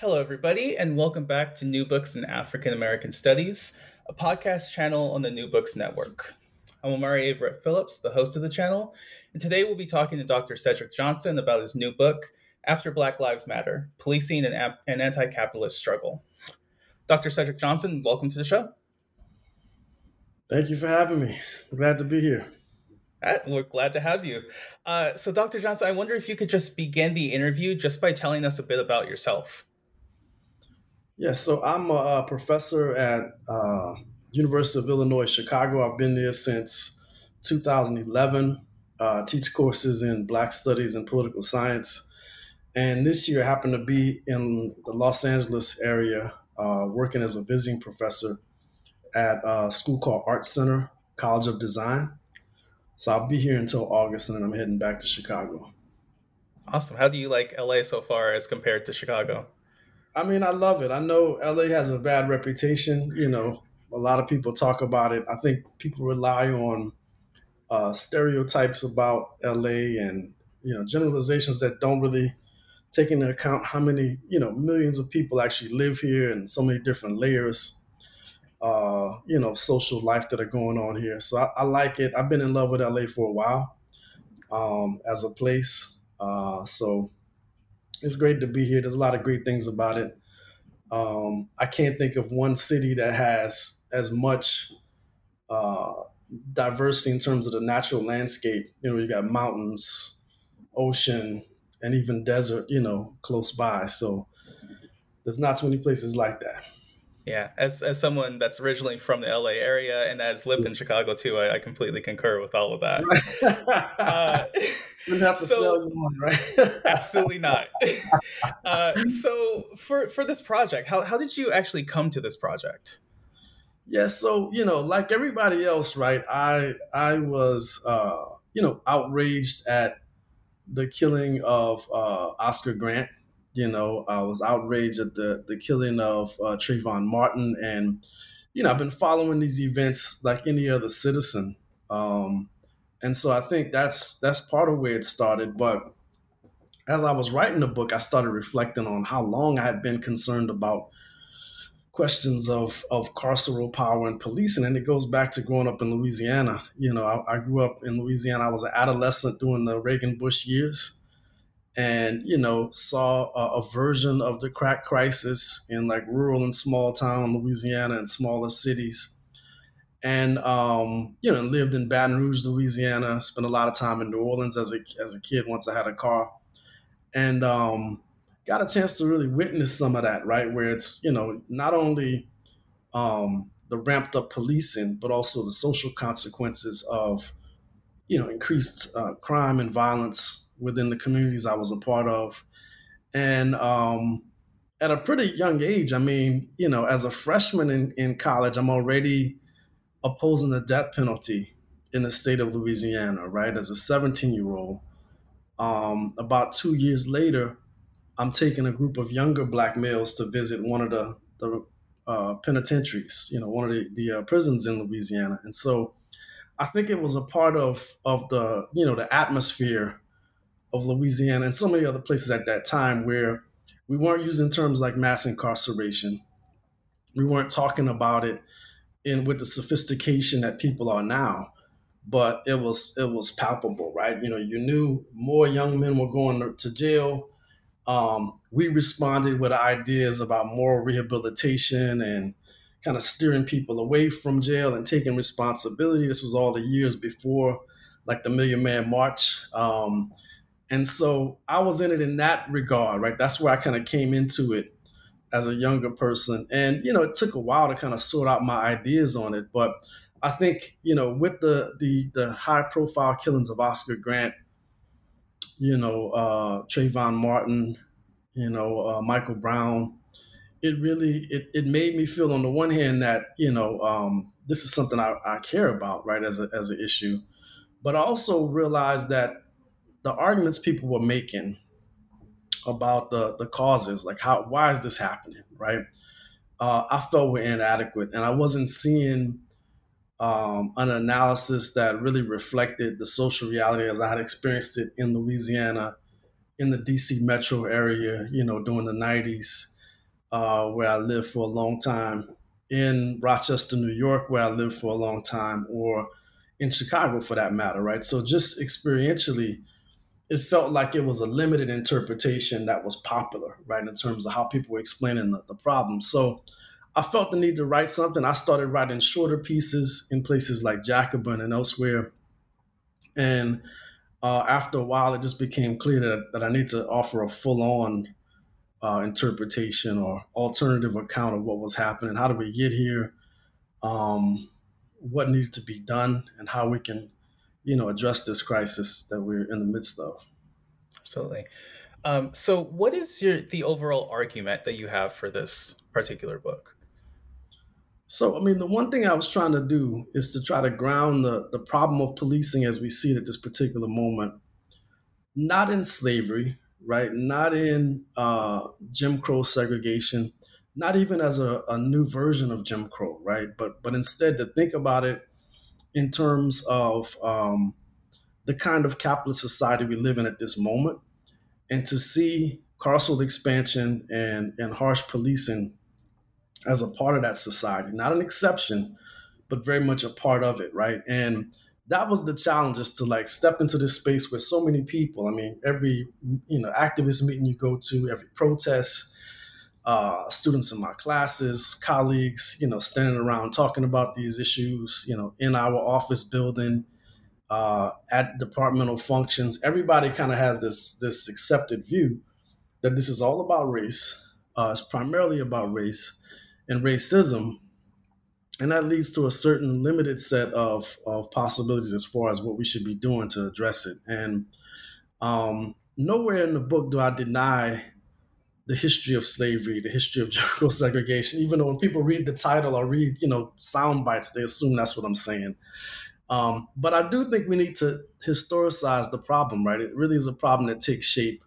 Hello, everybody, and welcome back to New Books in African American Studies, a podcast channel on the New Books Network. I'm Omari Averette-Phillips, the host of the channel, and today we'll be talking to Dr. Cedric Johnson about his new book, After Black Lives Matter Policing an, an Anti Capitalist Struggle. Dr. Cedric Johnson, welcome to the show. Thank you for having me. I'm glad to be here. We're glad to have you. Uh, so, Dr. Johnson, I wonder if you could just begin the interview just by telling us a bit about yourself. Yes, so I'm a, professor at uh, University of Illinois Chicago. I've been there since 2011. Uh, teach courses in Black Studies and Political Science, and this year I happen to be in the Los Angeles area, uh, working as a visiting professor at a school called Art Center College of Design. So I'll be here until August, and then I'm heading back to Chicago. Awesome. How do you like LA so far as compared to Chicago? I mean, I love it. I know LA has a bad reputation. You know, a lot of people talk about it. I think people rely on uh, stereotypes about LA and you know generalizations that don't really take into account how many you know millions of people actually live here and so many different layers uh, you know social life that are going on here. So I, I like it. I've been in love with LA for a while um, as a place. Uh, so it's great to be here. There's a lot of great things about it. Um, I can't think of one city that has as much uh, diversity in terms of the natural landscape. You know, you got mountains, ocean, and even desert. You know, close by. So there's not too many places like that. Yeah, as as someone that's originally from the LA area and has lived in Chicago too, I, I completely concur with all of that. uh, have to so, sell you right? absolutely not. Uh, so for for this project, how how did you actually come to this project? Yeah, so you know, like everybody else, right? I I was uh, you know outraged at the killing of uh, Oscar Grant you know, I was outraged at the the killing of uh, Trayvon Martin, and you know, I've been following these events like any other citizen, um, and so I think that's that's part of where it started. But as I was writing the book, I started reflecting on how long I had been concerned about questions of of carceral power and policing, and it goes back to growing up in Louisiana. You know, I, I grew up in Louisiana. I was an adolescent during the Reagan Bush years and you know saw a, a, version of the crack crisis in like rural and small town Louisiana and smaller cities, and um, you know lived in Baton Rouge, Louisiana. Spent a lot of time in New Orleans as a as a kid once I had a car, and um, got a chance to really witness some of that. Right where it's you know not only um, the ramped up policing, but also the social consequences of you know increased uh, crime and violence within the communities I was a part of. And um, at a pretty young age, I mean, you know, as a freshman in, in college, I'm already opposing the death penalty in the state of Louisiana, right? As a 17 year old. Um, about two years later, I'm taking a group of younger black males to visit one of the, the uh, penitentiaries, you know, one of the, the uh, prisons in Louisiana. And so I think it was a part of, of the, you know, the atmosphere of Louisiana and so many other places at that time where we weren't using terms like mass incarceration. We weren't talking about it in with the sophistication that people are now, but it was it was palpable, right? You know, you knew more young men were going to jail. um, we responded with ideas about moral rehabilitation and kind of steering people away from jail and taking responsibility. This was all the years before, like the Million Man March. Um, and so I was in it in that regard, right? That's where I kind of came into it as a younger person. And, you know, it took a while to kind of sort out my ideas on it. But I think, you know, with the the the high profile killings of Oscar Grant, you know, uh, Trayvon Martin, you know, uh, Michael Brown, it really it, it made me feel on the one hand that, you know, um, this is something I, I care about, right, as a as an issue. But I also realized that the arguments people were making about the the causes, like how why is this happening, right? Uh, I felt were inadequate, and I wasn't seeing um, an analysis that really reflected the social reality as I had experienced it in Louisiana, in the DC metro area, you know, during the 90s, uh, where I lived for a long time, in Rochester, New York, where I lived for a long time, or in Chicago for that matter, right? So just experientially, it felt like it was a limited interpretation that was popular, right, in terms of how people were explaining the, the problem. So I felt the need to write something. I started writing shorter pieces in places like Jacobin and elsewhere. And uh, after a while, it just became clear that, that I need to offer a full on uh, interpretation or alternative account of what was happening. How did we get here? Um, what needed to be done, and how we can, you know, address this crisis that we're in the midst of. Absolutely. Um, so, what is your the overall argument that you have for this particular book? So, I mean, the one thing I was trying to do is to try to ground the, the problem of policing as we see it at this particular moment, not in slavery, right? Not in uh, Jim Crow segregation, not even as a, a new version of Jim Crow, right? But but instead to think about it in terms of um, the kind of capitalist society we live in at this moment, and to see carceral expansion and and harsh policing as a part of that society, not an exception, but very much a part of it, right? And that was the challenge is to like step into this space where so many people. I mean, every you know activist meeting you go to, every protest, uh, students in my classes, colleagues, you know, standing around talking about these issues, you know, in our office building, uh, at departmental functions. Everybody kind of has this this accepted view that this is all about race. Uh, it's primarily about race and racism. And that leads to a certain limited set of, of possibilities as far as what we should be doing to address it. And um, nowhere in the book do I deny the history of slavery, the history of Jim segregation, even though when people read the title or read, you know, sound bites, they assume that's what I'm saying. Um, but I do think we need to historicize the problem, right? It really is a problem that takes shape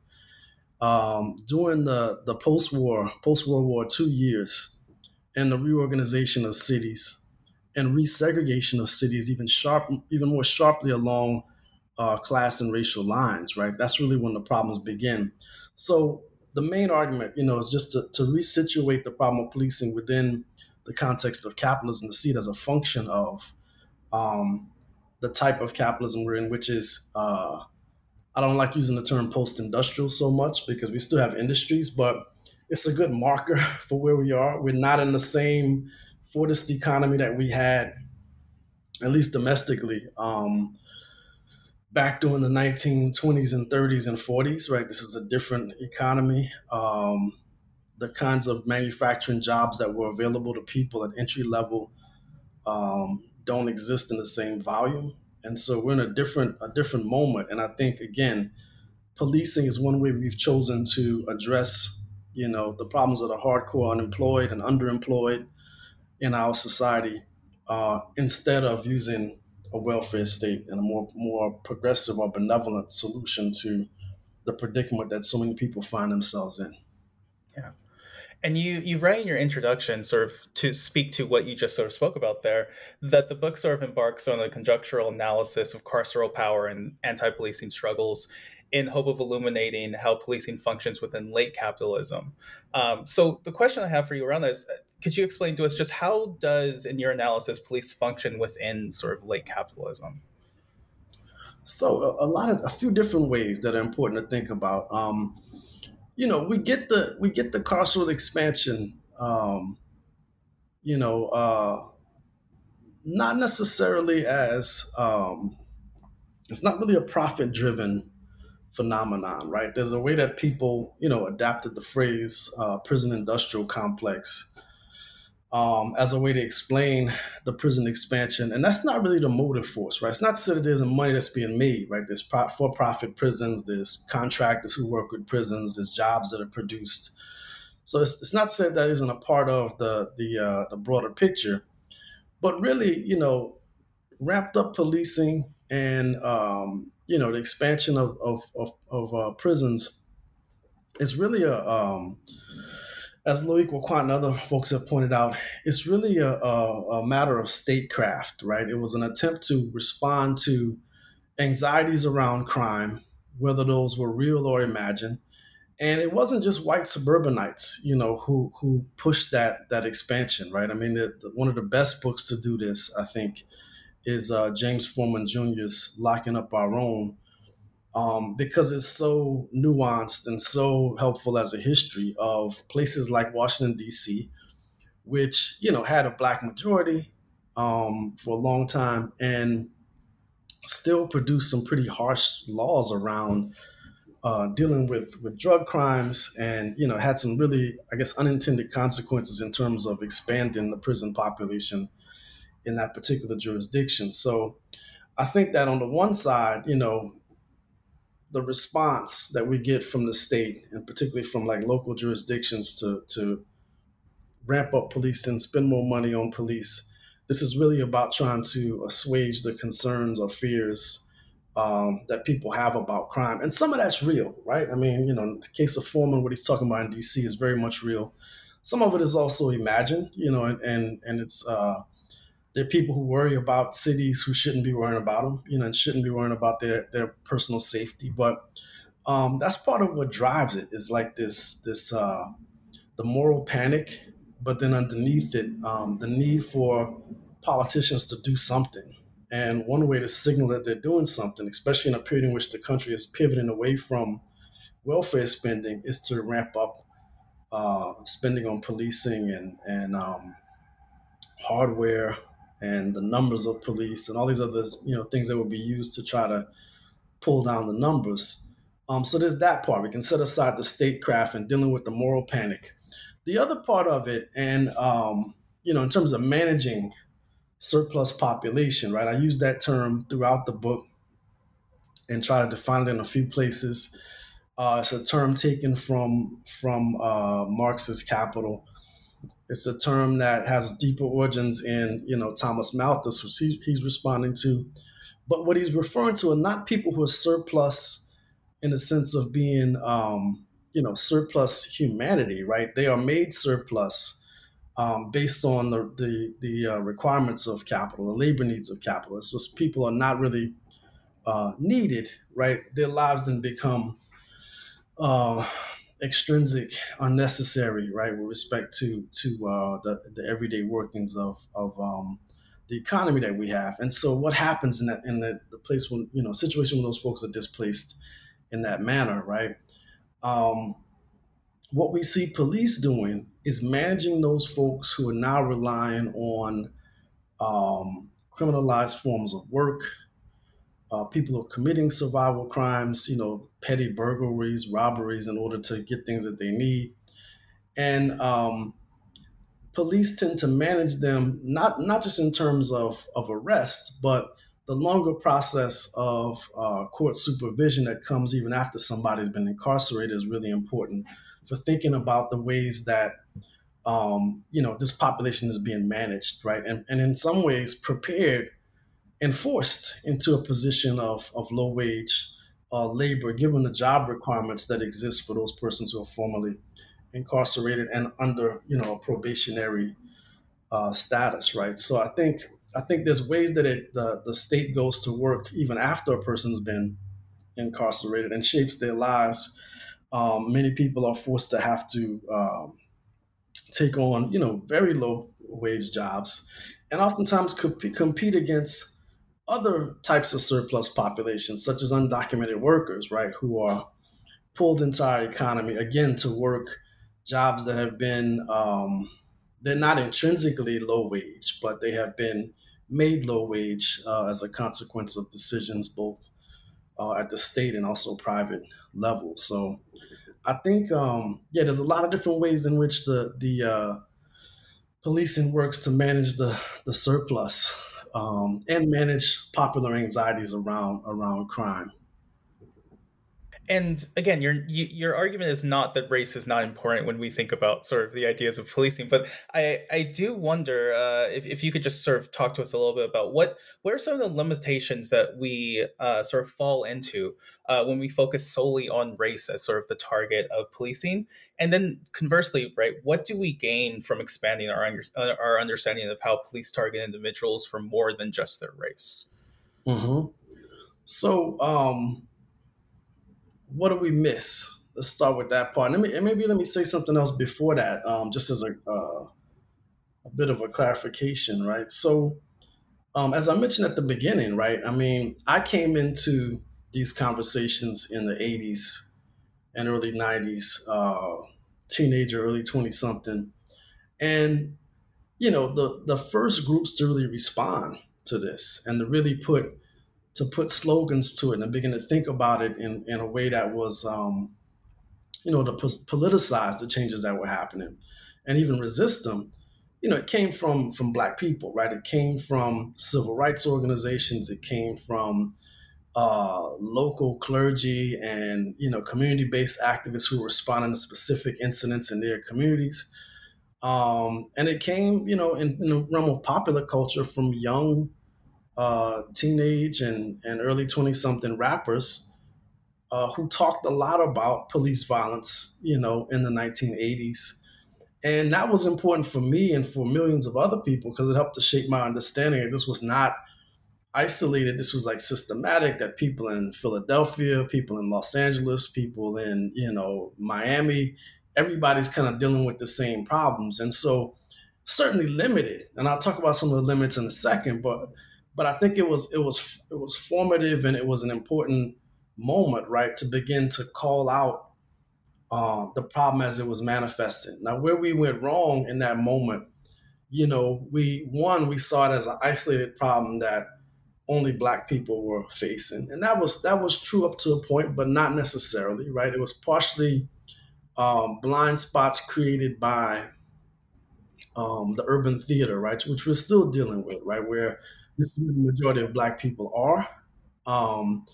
um, during the, the post-war, post-World War II years and the reorganization of cities and resegregation of cities even sharp, even more sharply along uh, class and racial lines. Right, that's really when the problems begin. So the main argument, you know, is just to, to resituate the problem of policing within the context of capitalism, to see it as a function of um, the type of capitalism we're in, which is uh, I don't like using the term post-industrial so much because we still have industries, but it's a good marker for where we are. We're not in the same Fordist economy that we had, at least domestically, um, back during the 1920s and 30s and 40s. Right, this is a different economy. Um, the kinds of manufacturing jobs that were available to people at entry level um, don't exist in the same volume, and so we're in a different a different moment. And I think again, policing is one way we've chosen to address you know, the problems of the hardcore unemployed and underemployed in our society, uh, instead of using a welfare state and a more more progressive or benevolent solution to the predicament that so many people find themselves in. Yeah. And you you write in your introduction, sort of to speak to what you just sort of spoke about there, that the book sort of embarks on a conjunctural analysis of carceral power and anti-policing struggles in hope of illuminating how policing functions within late capitalism. Um, so the question I have for you around this, could you explain to us just how does, in your analysis, police function within sort of late capitalism? So a, a lot of a few different ways that are important to think about. Um, you know, we get the we get the carceral expansion. Um, you know, uh, not necessarily as um, it's not really a profit driven phenomenon, right? There's a way that people, you know, adapted the phrase uh, prison industrial complex um, as a way to explain the prison expansion. And that's not really the motive force, right? It's not say that there's money that's being made, right? There's pro- for profit prisons, there's contractors who work with prisons, there's jobs that are produced. So it's, it's not say that isn't a part of the, the, uh, the broader picture. But really, you know, wrapped up policing and um, you know the expansion of of of, of uh, prisons is really a um, as Loïc Wacquant and other folks have pointed out, it's really a, a, a, matter of statecraft, right? It was an attempt to respond to anxieties around crime, whether those were real or imagined. And it wasn't just white suburbanites, you know, who who pushed that that expansion, right? I mean, the, the, one of the best books to do this, I think, is uh, James Forman Jr.'s Locking Up Our Own, um, because it's so nuanced and so helpful as a history of places like Washington, D.C., which, you know, had a black majority um, for a long time and still produced some pretty harsh laws around uh, dealing with, with drug crimes and, you know, had some really, I guess, unintended consequences in terms of expanding the prison population in that particular jurisdiction. So I think that on the one side, you know, the response that we get from the state and particularly from like local jurisdictions to to ramp up police and spend more money on police. This is really about trying to assuage the concerns or fears um, that people have about crime, and some of that's real, right? I mean, you know, the case of Forman what he's talking about in D.C. is very much real. Some of it is also imagined, you know, and and, and it's uh, there are people who worry about cities who shouldn't be worrying about them, you know, and shouldn't be worrying about their their personal safety. But um, that's part of what drives it is like this this uh, the moral panic, but then underneath it, um, the need for politicians to do something. And one way to signal that they're doing something, especially in a period in which the country is pivoting away from welfare spending, is to ramp up uh, spending on policing and and um, hardware and the numbers of police and all these other you know things that would be used to try to pull down the numbers. Um, so there's that part. We can set aside the statecraft and dealing with the moral panic. The other part of it, and um, you know, in terms of managing surplus population, right? I use that term throughout the book and try to define it in a few places. Uh, it's a term taken from from uh, Marx's Capital, it's a term that has deeper origins in, you know, Thomas Malthus, he, he's responding to. But what he's referring to are not people who are surplus in the sense of being, um, you know, surplus humanity, right? They are made surplus um, based on the the, the uh, requirements of capital, the labor needs of capital. So people are not really uh, needed, right? Their lives then become uh, extrinsic, unnecessary, right, with respect to to uh, the the everyday workings of of um, the economy that we have. And so, what happens in that in the, the place when you know situation when those folks are displaced in that manner, right? Um, what we see police doing is managing those folks who are now relying on um, criminalized forms of work, uh, people are committing survival crimes, you know, petty burglaries, robberies in order to get things that they need. And um, police tend to manage them not not just in terms of, of arrest, but the longer process of uh, court supervision that comes even after somebody's been incarcerated is really important for thinking about the ways that um, you know this population is being managed, right? And, and in some ways prepared enforced into a position of, of low wage uh, labor, given the job requirements that exist for those persons who are formerly incarcerated and under you know a probationary uh, status, right? So I think I think there's ways that it, the the state goes to work even after a person's been incarcerated and shapes their lives. Um, many people are forced to have to um, take on you know very low wage jobs and oftentimes comp- compete against other types of surplus populations, such as undocumented workers, right, who are pulled into our economy again to work jobs that have been um, they're not intrinsically low wage, but they have been made low wage uh, as a consequence of decisions both uh, at the state and also private level. So I think um, yeah, there's a lot of different ways in which the the uh, policing works to manage the the surplus um, and manage popular anxieties around around crime and again, your your argument is not that race is not important when we think about sort of the ideas of policing, but I I do wonder uh, if if you could just sort of talk to us a little bit about what what are some of the limitations that we uh, sort of fall into uh, when we focus solely on race as sort of the target of policing, and then conversely, right, what do we gain from expanding our under, uh, our understanding of how police target individuals for more than just their race? Mm-hmm. So. Um what do we miss? Let's start with that part. And, maybe let me say something else before that, um, just as a, uh, a bit of a clarification, right? So, um, as I mentioned at the beginning, right? I mean, I came into these conversations in the 80s and early 90s, uh, teenager, early 20 something. And, you know, the, the first groups to really respond to this and to really put to put slogans to it and begin to think about it in, in a way that was, um, you know, to politicize the changes that were happening and even resist them. You know, it came from from Black people, right? It came from civil rights organizations. It came from uh, local clergy and you know community-based activists who were responding to specific incidents in their communities. Um, and it came, you know, in, in the realm of popular culture from young uh, teenage and, and early 20 something rappers uh, who talked a lot about police violence, you know, in the 1980s. And that was important for me and for millions of other people because it helped to shape my understanding that this was not isolated. This was like systematic that people in Philadelphia, people in Los Angeles, people in, you know, Miami, everybody's kind of dealing with the same problems. And so certainly limited. And I'll talk about some of the limits in a second, but but I think it was it was it was formative and it was an important moment, right, to begin to call out uh, the problem as it was manifesting. Now, where we went wrong in that moment, you know, we one we saw it as an isolated problem that only black people were facing, and that was that was true up to a point, but not necessarily, right? It was partially um, blind spots created by um, the urban theater, right, which we're still dealing with, right, where this is where the majority of black people are. Um,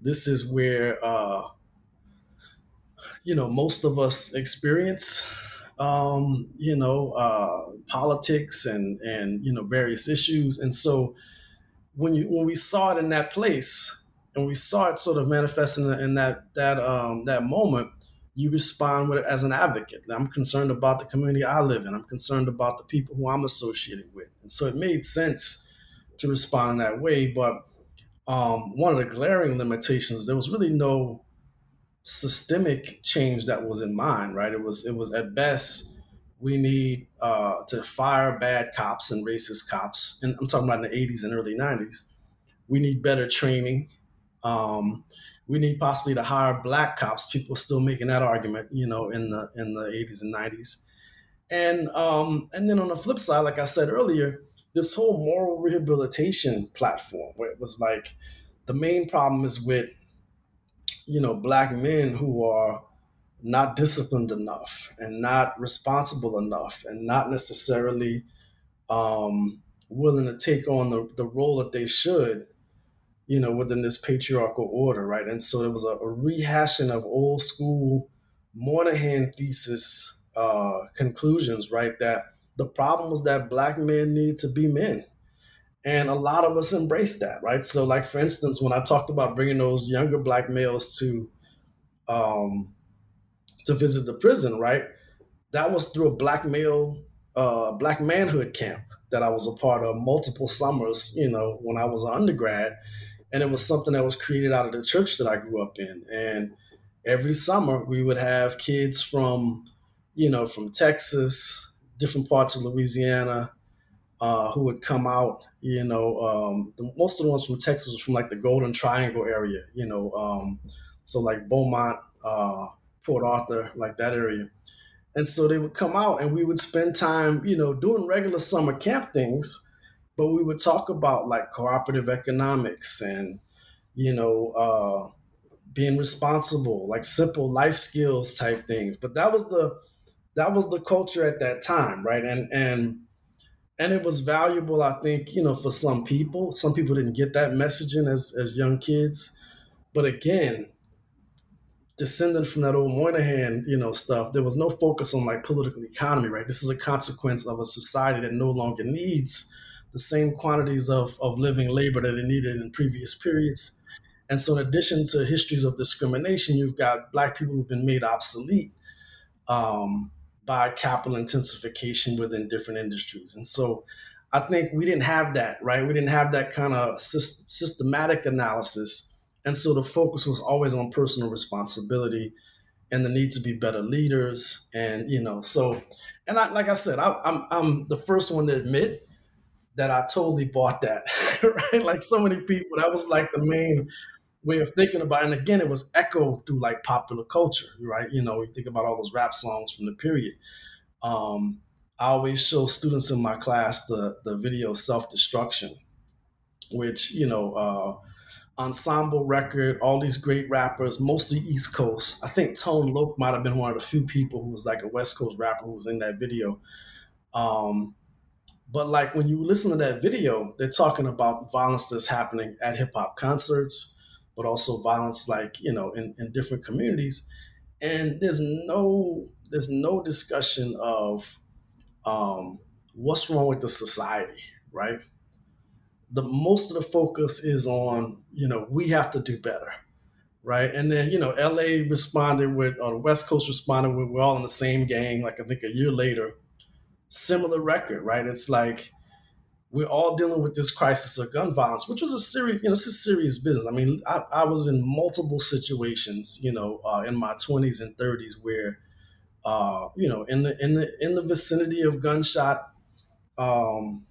this is where uh, you know most of us experience um, you know uh, politics and and you know various issues. And so when you when we saw it in that place and we saw it sort of manifesting in that that um, that moment you respond with it as an advocate. I'm concerned about the community i live in. I'm concerned about the people who i'm associated with. And so it made sense to respond in that way. But um, one of the glaring limitations, there was really no systemic change that was in mind, right? It was it was at best we need uh, to fire bad cops and racist cops, and I'm talking about in the 80s and early 90s. We need better training. Um, we need possibly to hire black cops. People still making that argument, you know, in the in the 80s and 90s. And um, and then on the flip side, like I said earlier, this whole moral rehabilitation platform where it was like the main problem is with you know black men who are not disciplined enough and not responsible enough and not necessarily um, willing to take on the, the role that they should you know within this patriarchal order right? And so it was a, a rehashing of old school moynihan thesis uh, conclusions right that the problem was that black men needed to be men. And a lot of us embraced that, right? So, like for instance, when I talked about bringing those younger black males to um, to visit the prison, right? That was through a black male, uh, black manhood camp that I was a part of multiple summers, you know, when I was an undergrad. And it was something that was created out of the church that I grew up in. And every summer we would have kids from, you know, from Texas, different parts of Louisiana uh, who would come out. You know, um, the, most of the ones from Texas was from like the Golden Triangle area. You know, um, so like Beaumont, uh, Port Arthur, like that area. And so they would come out and we would spend time, you know, doing regular summer camp things, but we would talk about like cooperative economics and, you know, uh, being responsible, like simple life skills type things. But that was the that was the culture at that time, right? And and and it was valuable, I think, you know, for some people. Some people didn't get that messaging as as young kids. But again, descending from that old Moynihan, you know, stuff, there was no focus on like political economy, right? This is a consequence of a society that no longer needs the same quantities of, of living labor that it needed in previous periods. And so, in addition to histories of discrimination, you've got Black people who've been made obsolete um, by capital intensification within different industries. And so, I think we didn't have that, right? We didn't have that kind of systematic analysis and so the focus was always on personal responsibility and the need to be better leaders. And, you know, so, and I, like I said, I, I'm, I'm the first one to admit that I totally bought that, right? Like so many people, that was like the main way of thinking about it. And again, it was echoed through like popular culture, right? You know, you think about all those rap songs from the period. Um, I always show students in my class the the video self destruction, which you know uh, ensemble record, all these great rappers, mostly East Coast. I think Tone Loc might have been one of the few people who was like a West Coast rapper who was in that video. Um, but like when you listen to that video, they're talking about violence that's happening at hip hop concerts, but also violence like, you know, in, in different communities. And there's no there's no discussion of um, what's wrong with the society, right? the most of the focus is on you know we have to do better right and then you know la responded with or the west coast responded with we're all in the same gang like i think a year later similar record right it's like we're all dealing with this crisis of gun violence which was a serious you know it's a serious business i mean i, I was in multiple situations you know uh, in my 20s and 30s where uh, you know in the in the in the vicinity of gunshot um,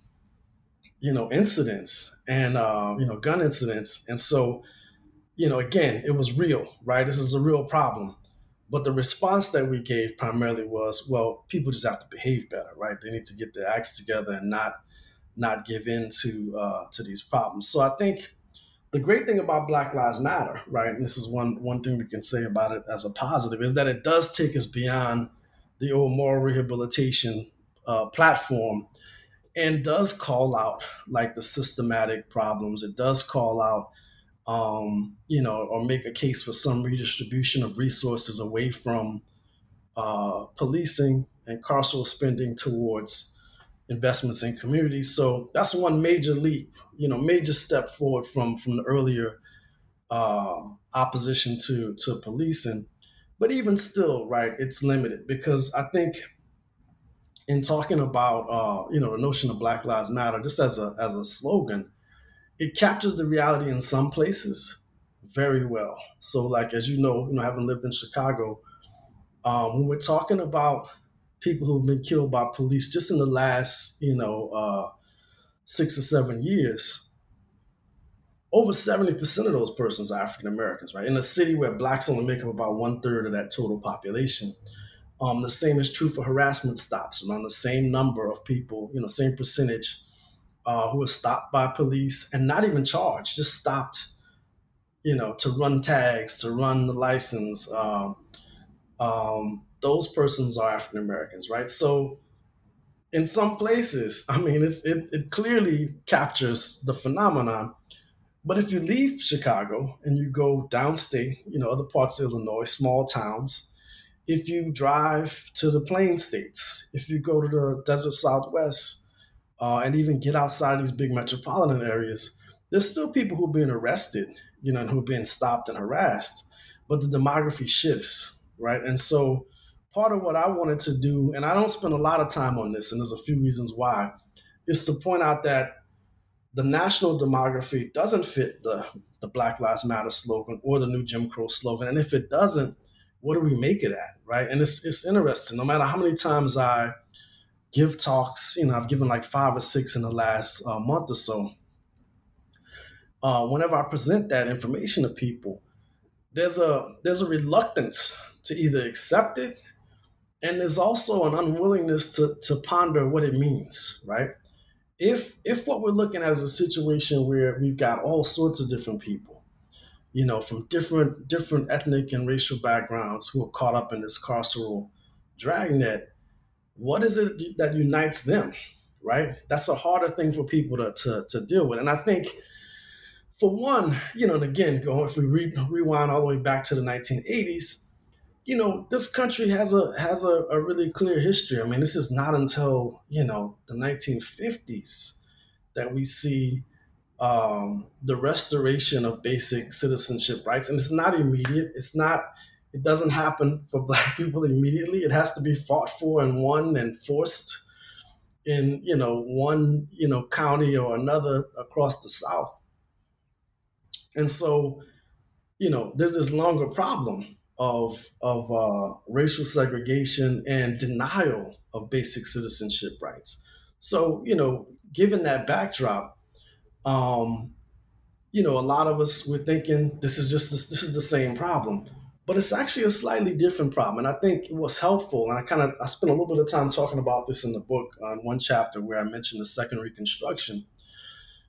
you know, incidents and, uh, you know, gun incidents. And so, you know, again, it was real, right? This is a real problem. But the response that we gave primarily was, well, people just have to behave better, right? They need to get their acts together and not not give in to uh, to these problems. So I think the great thing about Black Lives Matter, right, and this is one one thing we can say about it as a positive, is that it does take us beyond the old moral rehabilitation uh, platform and does call out like the systematic problems. It does call out, um, you know, or make a case for some redistribution of resources away from uh, policing and carceral spending towards investments in communities. So that's one major leap, you know, major step forward from from the earlier uh, opposition to to policing. But even still, right, it's limited because I think in talking about uh, you know the notion of Black Lives Matter, just as a as a slogan, it captures the reality in some places very well. So, like as you know, you know, having lived in Chicago, um, when we're talking about people who've been killed by police just in the last you know uh, six or seven years, over seventy percent of those persons are African Americans, right? In a city where blacks only make up about one third of that total population. Um, the same is true for harassment stops, around the same number of people, you know, same percentage uh, who are stopped by police and not even charged, just stopped, you know, to run tags, to run the license. Um, um, those persons are African Americans, right? So, in some places, I mean, it, it clearly captures the phenomenon. But if you leave Chicago and you go downstate, you know, other parts of Illinois, small towns, if you drive to the plain states, if you go to the desert southwest, uh, and even get outside of these big metropolitan areas, there's still people who are being arrested, you know, and who are being stopped and harassed. But the demography shifts, right? And so part of what I wanted to do, and I don't spend a lot of time on this, and there's a few reasons why, is to point out that the national demography doesn't fit the, the Black Lives Matter slogan or the new Jim Crow slogan. And if it doesn't, what do we make it at, right? And it's it's interesting. No matter how many times I give talks, you know, I've given like five or six in the last uh, month or so. Uh, whenever I present that information to people, there's a there's a reluctance to either accept it and there's also an unwillingness to to ponder what it means right? If if what we're looking at is a situation where we've got all sorts of different people you know from different different ethnic and racial backgrounds who are caught up in this carceral dragnet what is it that unites them right? That's a harder thing for people to to, to deal with. And i think for one you know and again going if we re- rewind all the way back to the 1980s you know, this country has a has a, a really clear history. I mean, this is not until you know the 1950s that we see um, the restoration of basic citizenship rights, and it's not immediate. It's not. It doesn't happen for Black people immediately. It has to be fought for and won and forced in you know one you know county or another across the South. And so, you know, there's this longer problem of of uh, racial segregation and denial of basic citizenship rights. So you know, given that backdrop, um, you know, a lot of us were thinking this is just this, this is the same problem, but it's actually a slightly different problem. And I think it was helpful, and I kind of I spent a little bit of time talking about this in the book on one chapter where I mentioned the Second Reconstruction.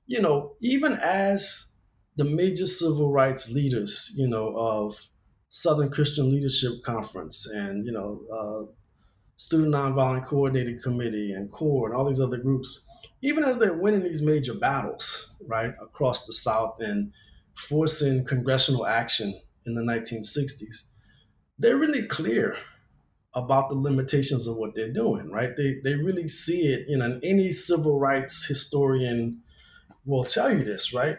You know, even as the major civil rights leaders, you know, of Southern Christian Leadership Conference and you know uh, Student Nonviolent Coordinating Committee and CORE and all these other groups, even as they're winning these major battles right across the South and forcing congressional action in the 1960s, they're really clear about the limitations of what they're doing, right? They they really see it, you know, any civil rights historian will tell you this, right?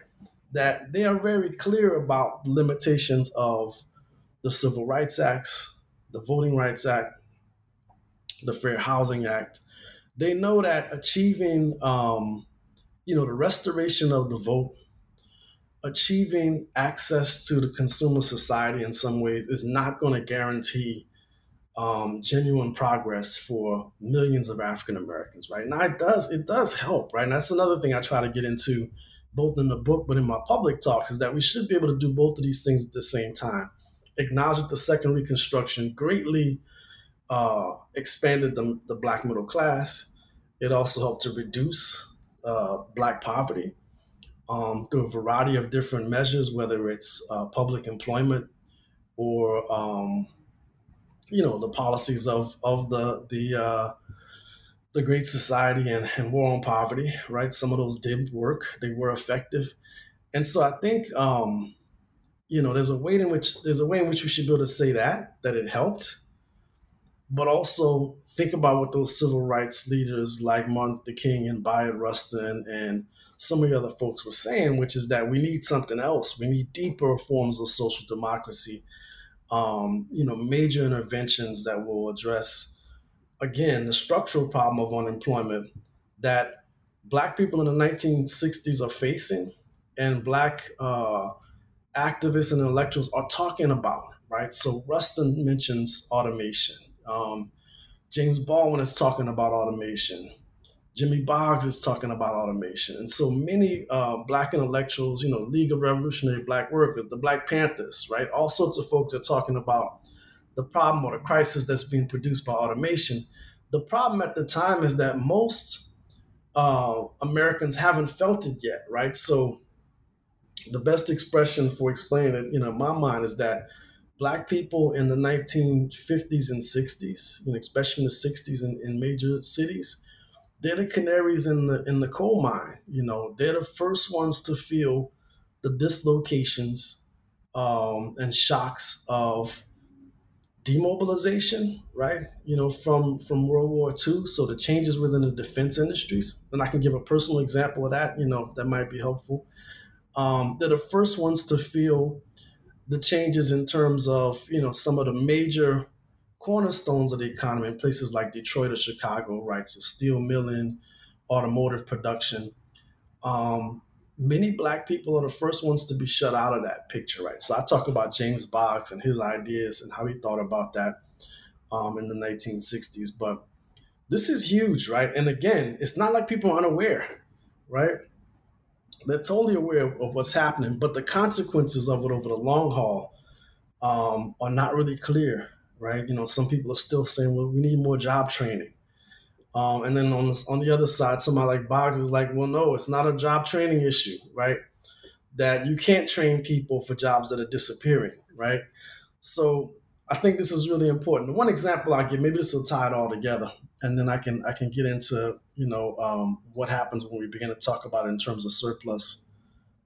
That they are very clear about limitations of the Civil Rights Acts, the Voting Rights Act, the Fair Housing Act. They know that achieving, um, you know, the restoration of the vote, achieving access to the consumer society in some ways is not going to guarantee um, genuine progress for millions of African Americans, right? Now it does it does help, right? And that's another thing I try to get into both in the book but in my public talks is that we should be able to do both of these things at the same time acknowledged that the Second Reconstruction greatly uh, expanded the, the Black middle class. It also helped to reduce uh, Black poverty um, through a variety of different measures, whether it's uh, public employment or um, you know the policies of of the the uh, the Great Society and, and War on Poverty. Right, some of those did work; they were effective, and so I think um, you know, there's a way in which there's a way in which we should be able to say that that it helped, but also think about what those civil rights leaders like Martin Luther King and Bayard Rustin and some of the other folks were saying, which is that we need something else. We need deeper forms of social democracy. Um, you know, major interventions that will address again the structural problem of unemployment that Black people in the 1960s are facing, and Black uh, activists and intellectuals are talking about, right? So Rustin mentions automation. Um, James Baldwin is talking about automation. Jimmy Boggs is talking about automation. And so many uh, Black intellectuals, you know, League of Revolutionary Black Workers, the Black Panthers, right? All sorts of folks are talking about the problem or the crisis that's being produced by automation. The problem at the time is that most uh, Americans haven't felt it yet, right? So the best expression for explaining it, you know, my mind is that black people in the 1950s and 60s, you know, especially in the 60s in, in major cities, they're the canaries in the in the coal mine. You know, they're the first ones to feel the dislocations um, and shocks of demobilization, right? You know, from from World War II. So the changes within the defense industries, and I can give a personal example of that. You know, that might be helpful um, they're the first ones to feel the changes in terms of you know some of the major cornerstones of the economy in places like Detroit or Chicago, right? So steel milling, automotive production. Um, many black people are the first ones to be shut out of that picture, right? So I talk about James Boggs and his ideas and how he thought about that um, in the 1960s. But this is huge, right? And again, it's not like people are unaware, right? They're totally aware of what's happening, but the consequences of it over the long haul um, are not really clear, right? You know, some people are still saying, well, we need more job training. Um, and then on the, on the other side, somebody like Boggs is like, well, no, it's not a job training issue, right? That you can't train people for jobs that are disappearing, right? So I think this is really important. One example I give, maybe this will tie it all together, and then I can I can get into you know um, what happens when we begin to talk about it in terms of surplus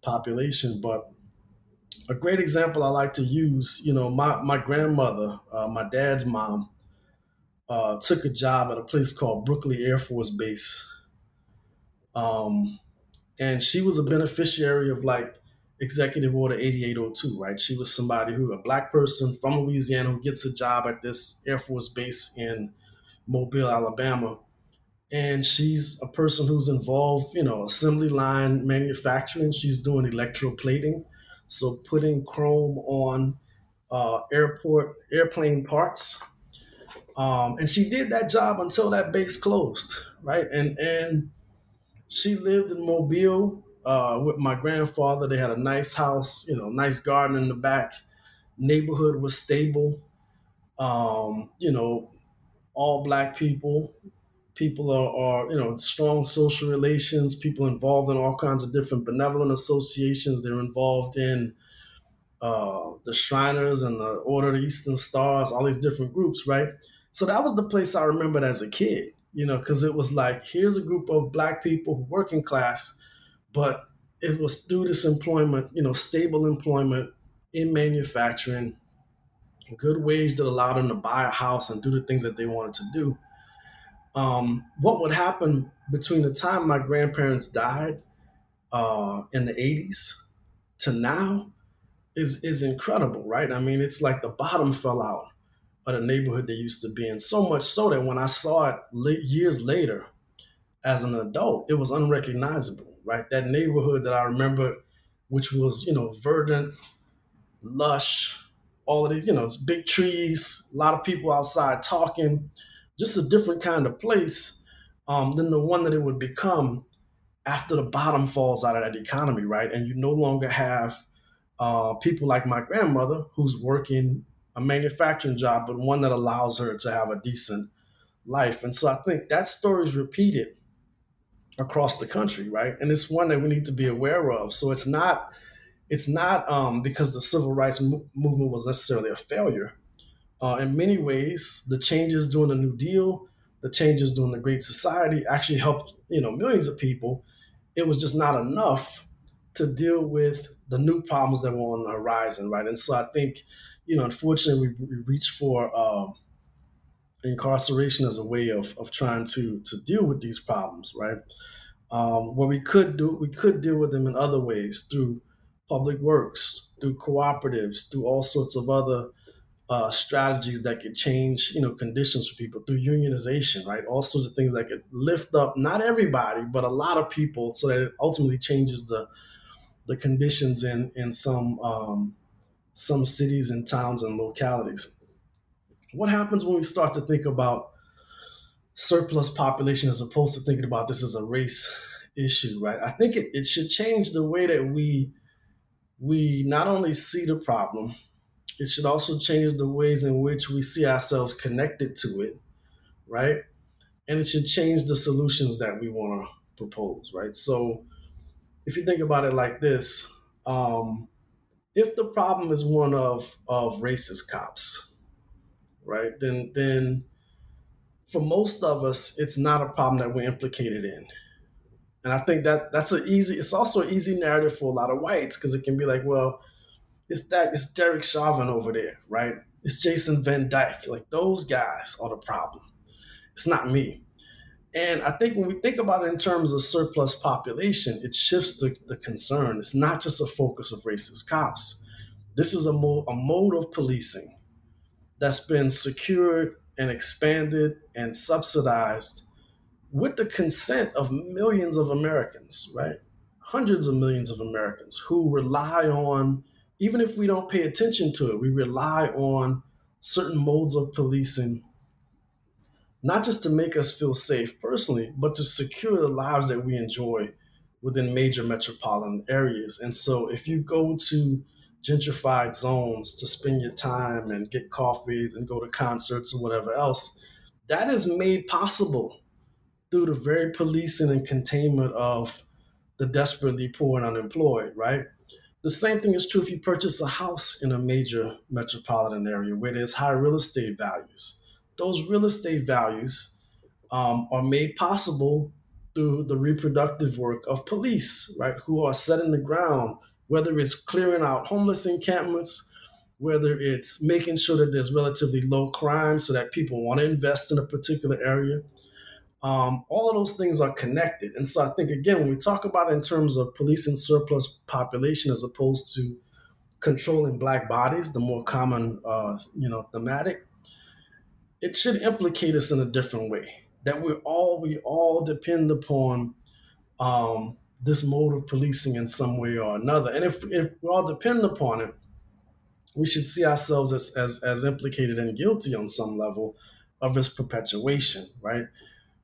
population. But a great example I like to use, you know, my my grandmother, uh, my dad's mom, uh, took a job at a place called Brookley Air Force Base, um, and she was a beneficiary of like Executive Order 8802, right? She was somebody who, a black person from Louisiana, who gets a job at this Air Force base in Mobile, Alabama. And she's a person who's involved, you know, assembly line manufacturing. She's doing electroplating, so putting chrome on uh, airport airplane parts. Um, and she did that job until that base closed, right? And and she lived in Mobile uh, with my grandfather. They had a nice house, you know, nice garden in the back. Neighborhood was stable. Um, you know, all black people. People are, are, you know, strong social relations. People involved in all kinds of different benevolent associations. They're involved in uh, the Shriners and the Order of the Eastern Stars, all these different groups, right? So that was the place I remembered as a kid, you know, because it was like, here's a group of black people, working class, but it was through this employment, you know, stable employment in manufacturing, good wage that allowed them to buy a house and do the things that they wanted to do. Um, what would happen between the time my grandparents died uh, in the 80s to now is is incredible, right? I mean, it's like the bottom fell out of the neighborhood they used to be in. So much so that when I saw it years later as an adult, it was unrecognizable right? That neighborhood that I remember, which was, you know, verdant, lush, all of these, you know, big trees, a lot of people outside talking, just a different kind of place um, than the one that it would become after the bottom falls out of that economy, right? And you no longer have uh, people like my grandmother who's working a manufacturing job, but one that allows her to have a decent life. And so I think that story is repeated across the country, right? And it's one that we need to be aware of. So it's not it's not um, because the civil rights mo- movement was necessarily a failure. Uh, in many ways, the changes during the New Deal, the changes during the Great Society, actually helped you know millions of people. It was just not enough to deal with the new problems that were on the horizon, right? And so I think, you know, unfortunately, we, we reach for um, incarceration as a way of, of trying to to deal with these problems, right? Um, what we could do, we could deal with them in other ways through public works, through cooperatives, through all sorts of other uh, strategies that could change, you know, conditions for people through unionization, right? All sorts of things that could lift up not everybody, but a lot of people, so that it ultimately changes the the conditions in in some um, some cities and towns and localities what happens when we start to think about surplus population as opposed to thinking about this as a race issue, right? I think it, it should change the way that we we not only see the problem, it should also change the ways in which we see ourselves connected to it, right? And it should change the solutions that we want to propose, right? So if you think about it like this, um, if the problem is one of of racist cops, right? Then then for most of us, it's not a problem that we're implicated in. And I think that that's an easy. It's also an easy narrative for a lot of whites because it can be like, well, it's that it's Derek Chauvin over there, right? It's Jason Van Dyke. Like those guys are the problem. It's not me. And I think when we think about it in terms of surplus population, it shifts the, the concern. It's not just a focus of racist cops. This is a, mo- a mode of policing that's been secured and expanded and subsidized with the consent of millions of Americans, right? Hundreds of millions of Americans who rely on, even if we don't pay attention to it, we rely on certain modes of policing, not just to make us feel safe personally, but to secure the lives that we enjoy within major metropolitan areas. And so if you go to gentrified zones to spend your time and get coffees and go to concerts and whatever else. That is made possible through the very policing and containment of the desperately poor and unemployed, right? The same thing is true if you purchase a house in a major metropolitan area where there's high real estate values. Those real estate values um, are made possible through the reproductive work of police, right, who are setting the ground, whether it's clearing out homeless encampments, whether it's making sure that there's relatively low crime so that people want to invest in a particular area. Um, all of those things are connected. And so I think, again, when we talk about in terms of policing surplus population as opposed to controlling black bodies, the more common, uh, you know, thematic, it should implicate us in a different way that we all we all depend upon um, this mode of policing in some way or another. And if, if we all depend upon it, we should see ourselves as, as, as implicated and guilty on some level of its perpetuation, right?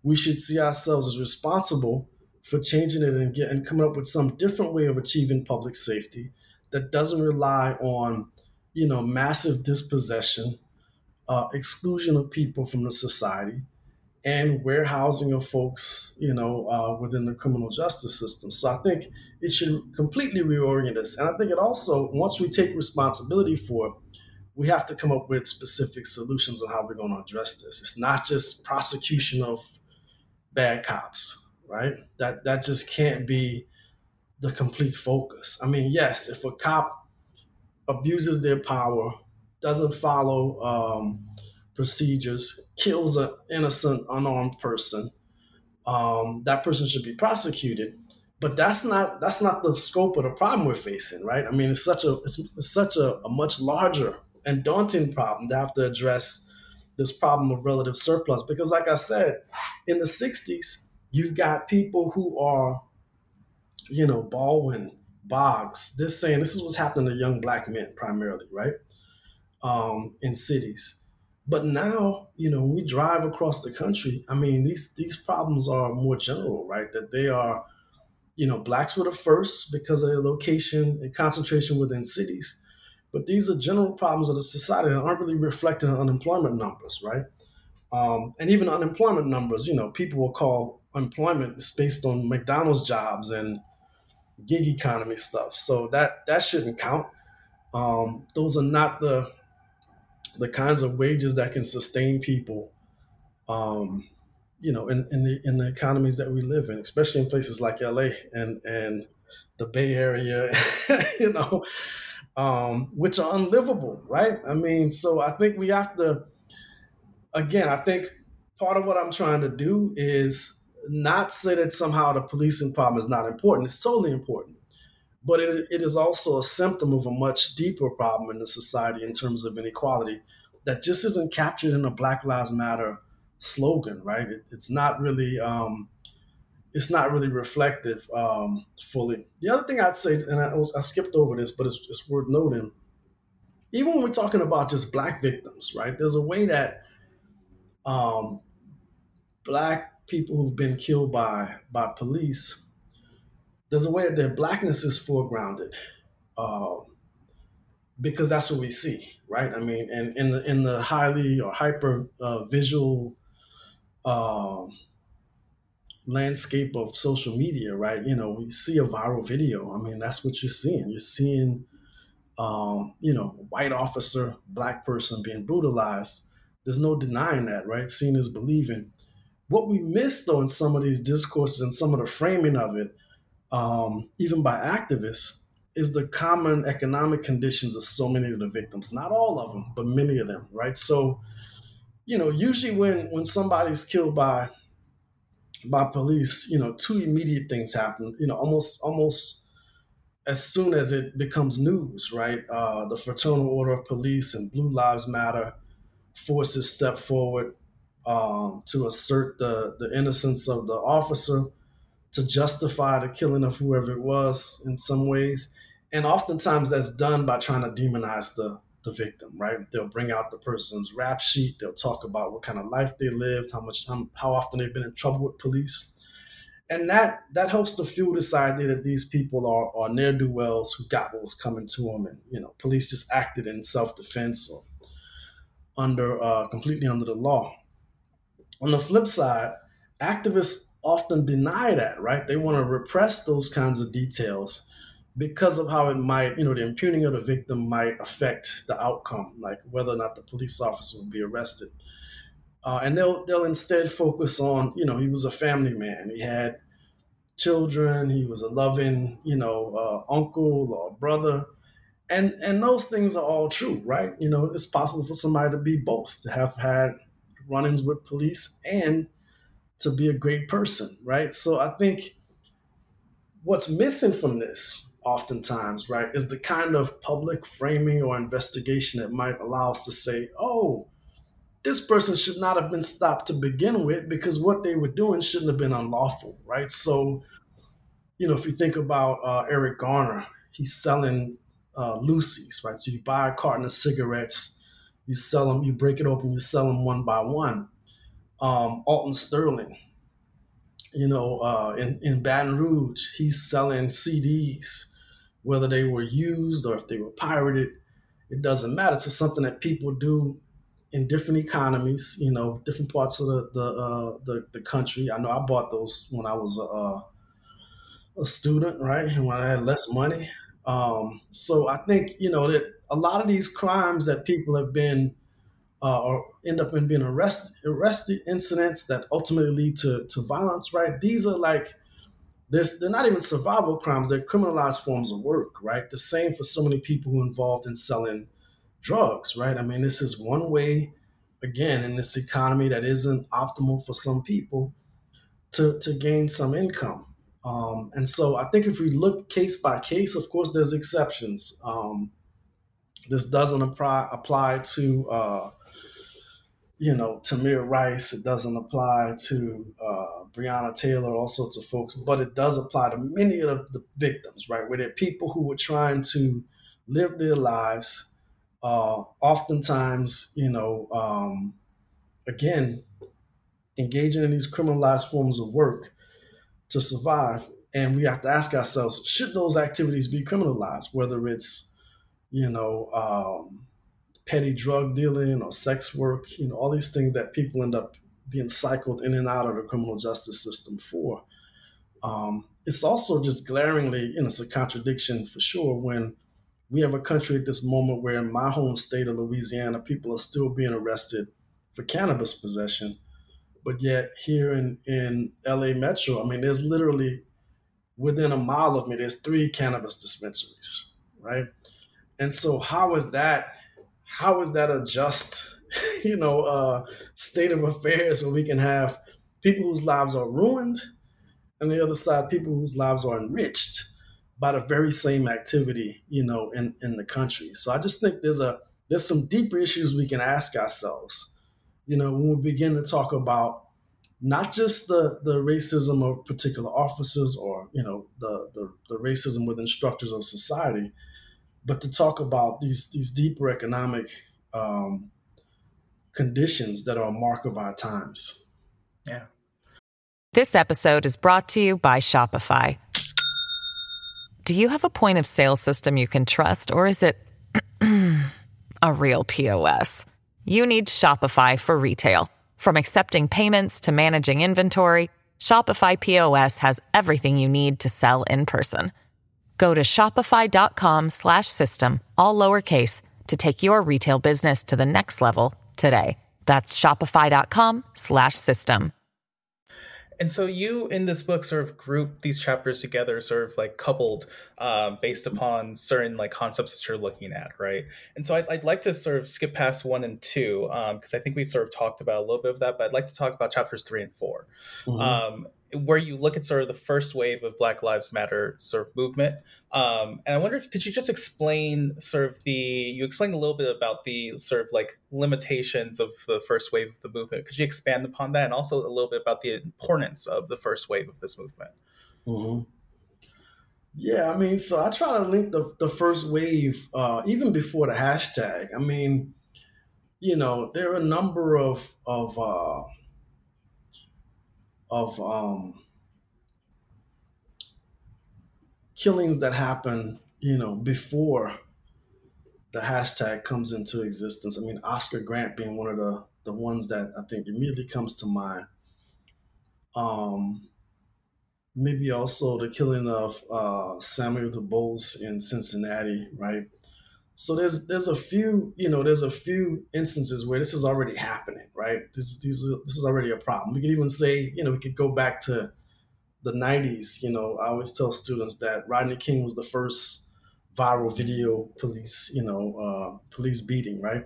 We should see ourselves as responsible for changing it and, get, and coming up with some different way of achieving public safety that doesn't rely on, you know, massive dispossession, uh, exclusion of people from the society, and warehousing of folks, you know, uh, within the criminal justice system. So I think it should completely reorient us. And I think it also, once we take responsibility for it, we have to come up with specific solutions on how we're going to address this. It's not just prosecution of bad cops, right? That that just can't be the complete focus. I mean, yes, if a cop abuses their power, doesn't follow um, procedures, kills an innocent, unarmed person, um, that person should be prosecuted. But that's not that's not the scope of the problem we're facing, right? I mean, it's such a it's, it's such a, a much larger and daunting problem to have to address this problem of relative surplus. Because, like I said, in the '60s, you've got people who are, you know, Baldwin, Boggs. This saying this is what's happening to young black men primarily, right? Um, in cities but now, you know, when we drive across the country, I mean, these these problems are more general, right? That they are, you know, blacks were the first because of their location and concentration within cities. But these are general problems of the society that aren't really reflected in unemployment numbers, right? Um, and even unemployment numbers, you know, people will call employment based on McDonald's jobs and gig economy stuff. So that that shouldn't count. Um, those are not the the kinds of wages that can sustain people, um, you know, in, in the in the economies that we live in, especially in places like LA and and the Bay Area, you know, um, which are unlivable, right? I mean, so I think we have to, again, I think part of what I'm trying to do is not say that somehow the policing problem is not important. It's totally important but it, it is also a symptom of a much deeper problem in the society in terms of inequality that just isn't captured in a Black Lives Matter slogan, right? It, it's not really um, it's not really reflective um, fully. The other thing I'd say, and I, was, I skipped over this, but it's, it's worth noting, even when we're talking about just black victims, right? There's a way that um, black people who've been killed by by police there's a way that their blackness is foregrounded uh, because that's what we see, right? I mean, and in the in the highly or hyper uh, visual uh, landscape of social media, right? You know, we see a viral video. I mean, that's what you're seeing. You're seeing, um, you know, white officer, black person being brutalized. There's no denying that, right? Seeing is believing. What we miss, though, in some of these discourses and some of the framing of it um, even by activists, is the common economic conditions of so many of the victims. Not all of them, but many of them, right? So, you know, usually when when somebody's killed by by police, you know, two immediate things happen. You know, almost almost as soon as it becomes news, right? Uh, the Fraternal Order of Police and Blue Lives Matter forces step forward um, to assert the the innocence of the officer to justify the killing of whoever it was in some ways. And oftentimes that's done by trying to demonize the, the victim, right? They'll bring out the person's rap sheet. They'll talk about what kind of life they lived, how much, how, how often they've been in trouble with police. and that that helps to fuel this idea that these people are, are ne'er do wells who got what was coming to them, and you know, police just acted in self defense or under uh, completely under the law. On the flip side, activists often deny that, right? They want to repress those kinds of details because of how it might, you know, the impugning of the victim might affect the outcome, like whether or not the police officer will be arrested. Uh, and they'll they'll instead focus on, you know, he was a family man. He had children. He was a loving, you know, uh, uncle or brother, and and those things are all true, right? You know, it's possible for somebody to be both, to have had run-ins with police and to be a great person, right? So I think what's missing from this oftentimes, right, is the kind of public framing or investigation that might allow us to say, oh, this person should not have been stopped to begin with because what they were doing shouldn't have been unlawful, right? So, you know, if you think about uh, Eric Garner, he's selling uh, loosies, right? So you buy a carton of cigarettes, you sell them, you break it open, you sell them one by one. Um, Alton Sterling, you know, uh, in, in Baton Rouge, he's selling CDs, whether they were used or if they were pirated, it doesn't matter. It's something that people do in different economies, you know, different parts of the the, uh, the, the country. I know I bought those when I was a, a student, right, and when I had less money. Um, so I think you know that a lot of these crimes that people have been uh, or end up in being arrested arrested incidents that ultimately lead to to violence, right? These are like this they're not even survival crimes; they're criminalized forms of work, right? The same for so many people who are involved in selling drugs, right? I mean, this is one way, again, in this economy that isn't optimal for some people to, to gain some income. Um, and so I think if we look case by case, of course, there's exceptions. Um, this doesn't apply apply to uh, you know Tamir Rice. It doesn't apply to uh, Breonna Taylor, all sorts of folks, but it does apply to many of the victims, right? Where they're people who were trying to live their lives uh, oftentimes, you know, um, again, engaging in these criminalized forms of work to survive. And we have to ask ourselves, should those activities be criminalized, whether it's, you know, um, petty drug dealing or sex work, you know, all these things that people end up being cycled in and out of the criminal justice system for. Um, it's also just glaringly, you know, it's a contradiction for sure when we have a country at this moment where in my home state of Louisiana, people are still being arrested for cannabis possession. But yet here in, in LA Metro, I mean, there's literally within a mile of me, there's three cannabis dispensaries, right? And so how is that, how is that a just, you know, uh, state of affairs where we can have people whose lives are ruined and the other side, people whose lives are enriched? by the very same activity, you know, in, in the country. So I just think there's a there's some deeper issues we can ask ourselves, you know, when we begin to talk about not just the the racism of particular officers or you know the the, the racism with instructors of society, but to talk about these these deeper economic um, conditions that are a mark of our times. Yeah. This episode is brought to you by Shopify. Do you have a point of sale system you can trust, or is it a real POS? You need Shopify for retail. From accepting payments to managing inventory, Shopify POS has everything you need to sell in person. Go to shopify.com slash system, all lowercase to take your retail business to the next level today. That's shopify.com slash system. And so you in this book sort of group these chapters together, sort of like coupled um, based upon certain like concepts that you're looking at, right? And so I'd, I'd like to sort of skip past one and two because um, I think we've sort of talked about a little bit of that, but I'd like to talk about chapters three and 4 mm-hmm. um, where you look at sort of the first wave of Black Lives Matter sort of movement. Um, and I wonder if could you just explain sort of the you explained a little bit about the sort of like limitations of the first wave of the movement. Could you expand upon that and also a little bit about the importance of the first wave of this movement? Mm-hmm. Yeah, I mean, so I try to link the, the first wave uh, even before the hashtag. I mean, you know, there are a number of of uh, of um, killings that happen, you know, before the hashtag comes into existence. I mean, Oscar Grant being one of the the ones that I think immediately comes to mind. Um, maybe also the killing of uh, Samuel DuBose in Cincinnati, right? So there's there's a few you know there's a few instances where this is already happening, right? This these this is already a problem. We could even say you know we could go back to the 90s. You know, I always tell students that Rodney King was the first viral video police you know uh, police beating, right?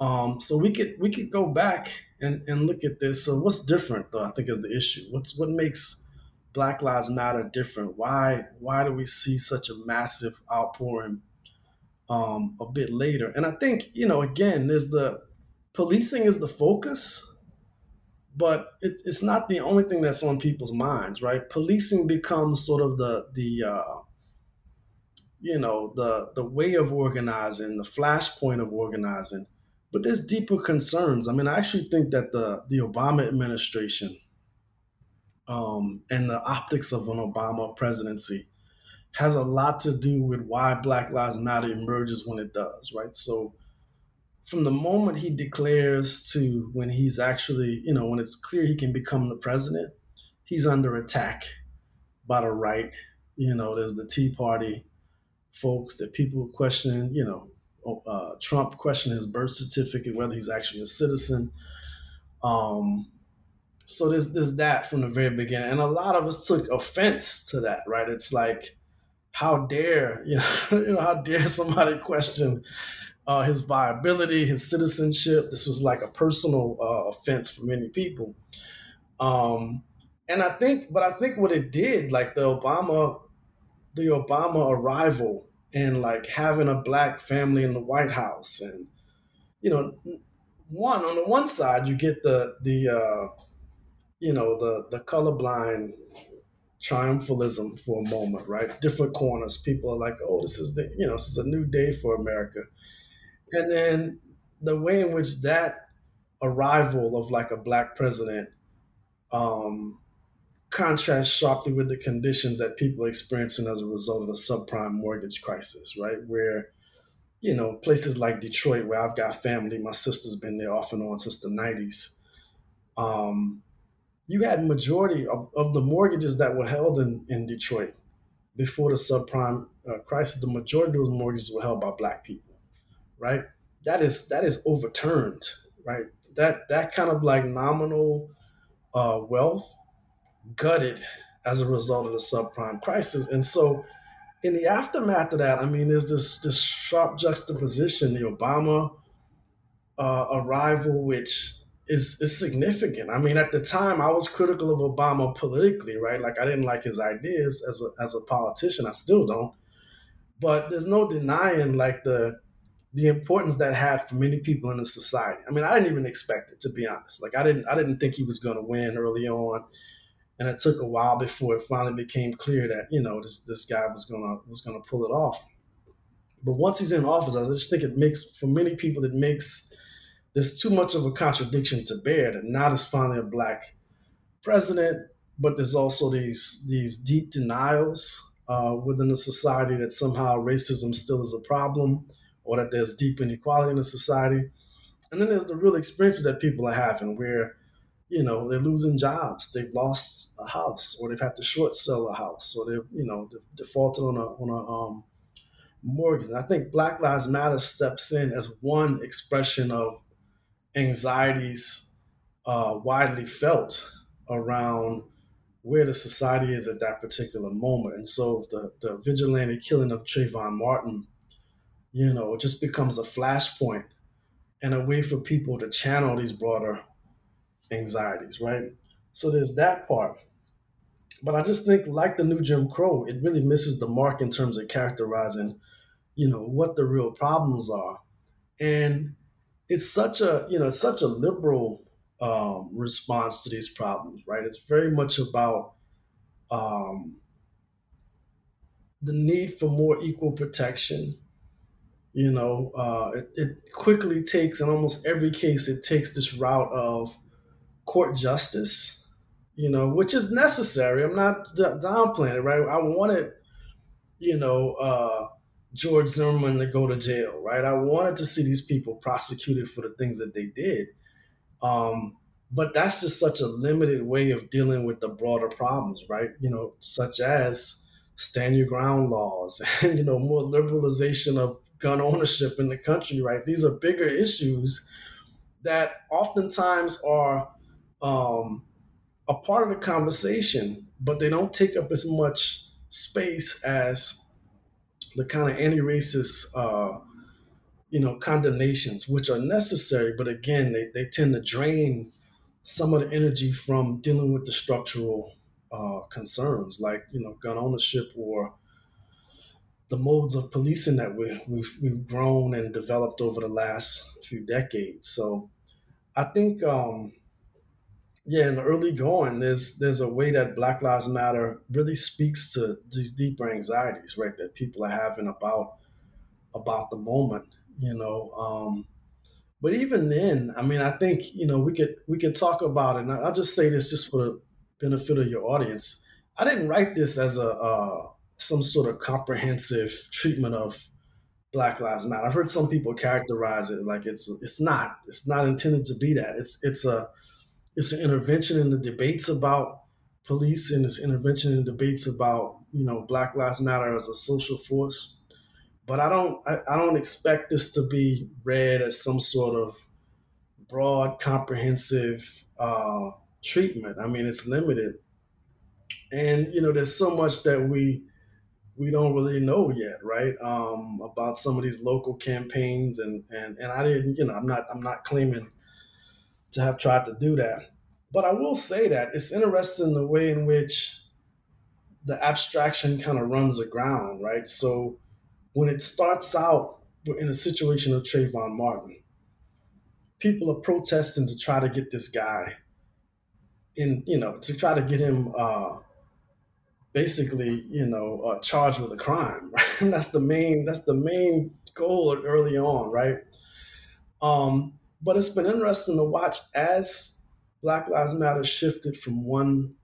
Um, so we could we could go back and, and look at this. So what's different though? I think is the issue. What's what makes Black Lives Matter different? Why why do we see such a massive outpouring um, a bit later? And I think you know again, there's the policing is the focus, but it, it's not the only thing that's on people's minds, right? Policing becomes sort of the the uh, you know the the way of organizing, the flashpoint of organizing. But there's deeper concerns. I mean, I actually think that the the Obama administration um, and the optics of an Obama presidency has a lot to do with why Black Lives Matter emerges when it does, right? So from the moment he declares to when he's actually, you know, when it's clear he can become the president, he's under attack by the right. You know, there's the Tea Party folks that people questioning, you know, uh, Trump questioning his birth certificate, whether he's actually a citizen. Um, so there's there's that from the very beginning, and a lot of us took offense to that, right? It's like, how dare you know, you know how dare somebody question uh, his viability, his citizenship? This was like a personal uh, offense for many people. Um, and I think, but I think what it did, like the Obama, the Obama arrival, and like having a black family in the White House, and you know, one on the one side you get the the uh, you know the the colorblind triumphalism for a moment, right? Different corners. People are like, "Oh, this is the you know this is a new day for America," and then the way in which that arrival of like a black president um, contrasts sharply with the conditions that people are experiencing as a result of the subprime mortgage crisis, right? Where you know places like Detroit, where I've got family, my sister's been there off and on since the '90s. Um, you had majority of, of the mortgages that were held in, in Detroit before the subprime uh, crisis, the majority of those mortgages were held by black people, right? That is that is overturned, right? That that kind of like nominal uh, wealth gutted as a result of the subprime crisis, and so in the aftermath of that, I mean, there's this this sharp juxtaposition: the Obama uh, arrival, which is is significant. I mean, at the time, I was critical of Obama politically, right? Like I didn't like his ideas as a as a politician. I still don't. But there's no denying like the the importance that had for many people in the society. I mean, I didn't even expect it to be honest. Like I didn't I didn't think he was going to win early on, and it took a while before it finally became clear that you know this this guy was gonna was gonna pull it off. But once he's in office, I just think it makes for many people it makes there's too much of a contradiction to bear that now there's finally a black president, but there's also these these deep denials uh, within the society that somehow racism still is a problem, or that there's deep inequality in the society. And then there's the real experiences that people are having where, you know, they're losing jobs, they've lost a house, or they've had to short sell a house, or they've, you know, defaulted on a on a um, mortgage. And I think Black Lives Matter steps in as one expression of anxieties uh, widely felt around where the society is at that particular moment. And so the, the vigilante killing of Trayvon Martin, you know, just becomes a flashpoint and a way for people to channel these broader anxieties, right? So there's that part. But I just think, like the new Jim Crow, it really misses the mark in terms of characterizing, you know, what the real problems are. And it's such a you know such a liberal um, response to these problems, right? It's very much about um, the need for more equal protection. You know, uh, it, it quickly takes in almost every case it takes this route of court justice. You know, which is necessary. I'm not downplaying it, right? I want it you know, uh, George Zimmerman to go to jail, right? I wanted to see these people prosecuted for the things that they did. Um, but that's just such a limited way of dealing with the broader problems, right? You know, such as stand your ground laws and, you know, more liberalization of gun ownership in the country, right? These are bigger issues that oftentimes are um, a part of the conversation, but they don't take up as much space as the kind of anti-racist, uh, you know, condemnations, which are necessary, but again, they, they tend to drain some of the energy from dealing with the structural uh, concerns, like you know, gun ownership or the modes of policing that we, we've we've grown and developed over the last few decades. So, I think, um, yeah, in the early going, there's there's a way that Black Lives Matter really speaks to these deeper anxieties, right, that people are having about about the moment, you know. Um, but even then, I mean, I think you know we could we could talk about it. And I'll just say this just for the benefit of your audience. I didn't write this as a uh, some sort of comprehensive treatment of Black Lives Matter. I've heard some people characterize it like it's it's not. It's not intended to be that. It's it's a it's an intervention in the debates about police and it's intervention in debates about you know Black Lives Matter as a social force. But I don't I, I don't expect this to be read as some sort of broad, comprehensive uh, treatment. I mean, it's limited, and you know, there's so much that we we don't really know yet, right? Um, about some of these local campaigns, and and and I didn't, you know, I'm not I'm not claiming to have tried to do that. But I will say that it's interesting the way in which the abstraction kind of runs aground, right? So when it starts out in a situation of Trayvon Martin, people are protesting to try to get this guy in, you know, to try to get him uh, basically, you know, uh, charged with a crime. Right? that's the main. That's the main goal early on, right? Um, but it's been interesting to watch as Black Lives Matter shifted from one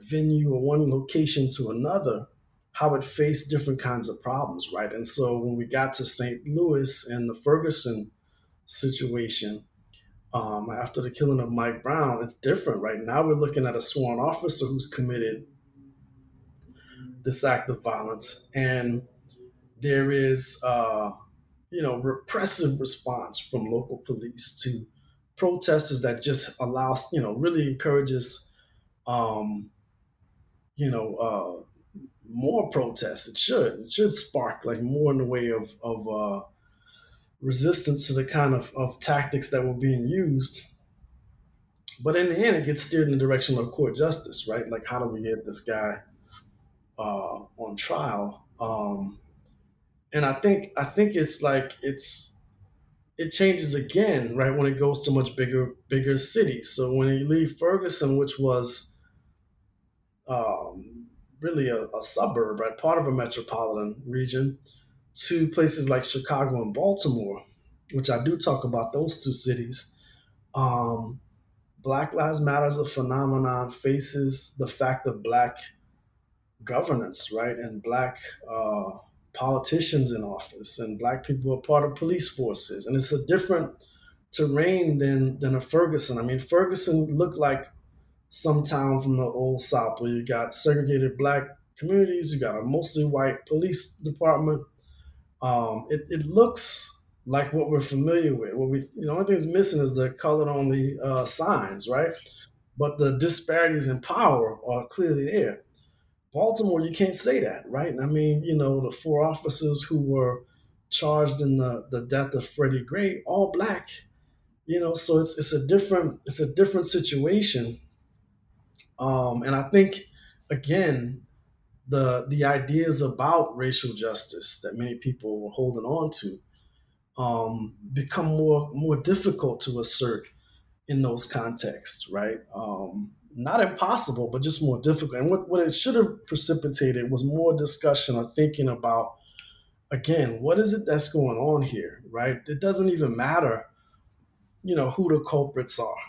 venue or one location to another, how it faced different kinds of problems, right? And so when we got to St. Louis and the Ferguson situation, um, after the killing of Mike Brown, it's different, right? Now we're looking at a sworn officer who's committed this act of violence, and there is uh, you know, repressive response from local police to protesters that just allows, you know, really encourages, um, you know, uh, more protests. It should. It should spark like more in the way of of uh, resistance to the kind of, of tactics that were being used. But in the end, it gets steered in the direction of court justice, right? Like, how do we get this guy uh, on trial? Um, and I think I think it's like it's it changes again, right, when it goes to much bigger bigger cities. So when you leave Ferguson, which was um, really a, a, suburb, right, part of a metropolitan region, to places like Chicago and Baltimore, which I do talk about those two cities. Um, Black Lives Matter as a phenomenon faces the fact of black governance, right, and black uh, politicians in office and black people are part of police forces. And it's a different terrain than than a Ferguson. I mean, Ferguson looked like some town from the old South where you got segregated black communities, you got a mostly white police department. Um, it, it looks like what we're familiar with. What we, you know, only thing that's missing is the color only uh, signs, right? But the disparities in power are clearly there. Baltimore, you can't say that, right? I mean, you know, the four officers who were charged in the, the death of Freddie Gray, all black. You know, so it's it's a different it's a different situation. Um, and I think again, the the ideas about racial justice that many people were holding on to um, become more more difficult to assert in those contexts, right? Um, not impossible, but just more difficult. And what, what it should have precipitated was more discussion or thinking about, again, what is it that's going on here, right? It doesn't even matter, you know, who the culprits are,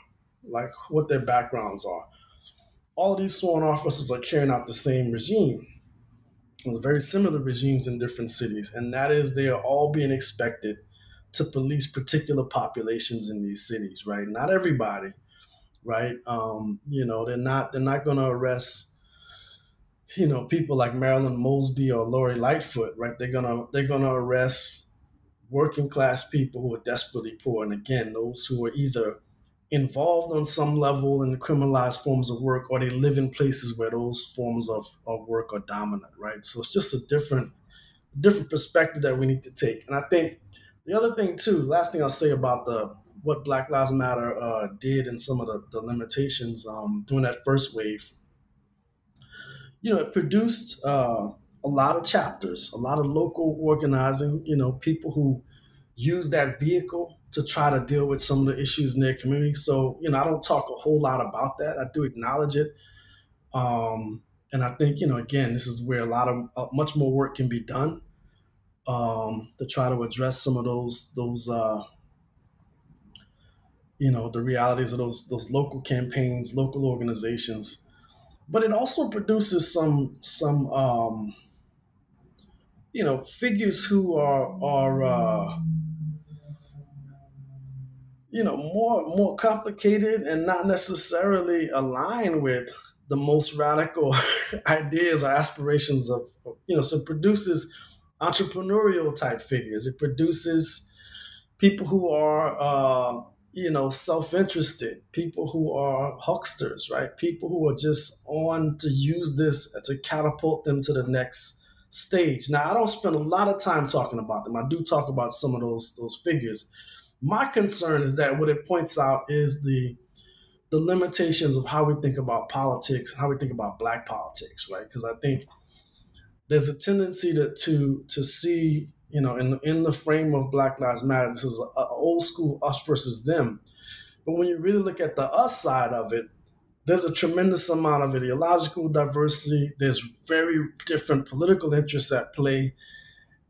like what their backgrounds are. All these sworn officers are carrying out the same regime. There's very similar regimes in different cities, and that is they are all being expected to police particular populations in these cities, right? Not everybody, right? Um, you know, they're not they're not going to arrest, you know, people like Marilyn Mosby or Lori Lightfoot, right? They're gonna they're gonna arrest working class people who are desperately poor, and again, those who are either involved on some level in criminalized forms of work or they live in places where those forms of, of work are dominant right so it's just a different different perspective that we need to take and i think the other thing too last thing i'll say about the what black lives matter uh, did and some of the, the limitations um, during that first wave you know it produced uh, a lot of chapters a lot of local organizing you know people who use that vehicle to try to deal with some of the issues in their community. So, you know, I don't talk a whole lot about that. I do acknowledge it. Um, and I think, you know, again, this is where a lot of uh, much more work can be done um, to try to address some of those, those, uh, you know, the realities of those, those local campaigns, local organizations. But it also produces some, some, um, you know, figures who are, are, uh, you know more more complicated and not necessarily aligned with the most radical ideas or aspirations of you know so it produces entrepreneurial type figures it produces people who are uh, you know self-interested people who are hucksters right? People who are just on to use this to catapult them to the next stage. Now i don't spend a lot of time talking about them. I do talk about some of those those figures. My concern is that what it points out is the the limitations of how we think about politics, how we think about black politics, right? Because I think there's a tendency to to to see, you know, in in the frame of Black Lives Matter, this is an old school us versus them. But when you really look at the us side of it, there's a tremendous amount of ideological diversity. There's very different political interests at play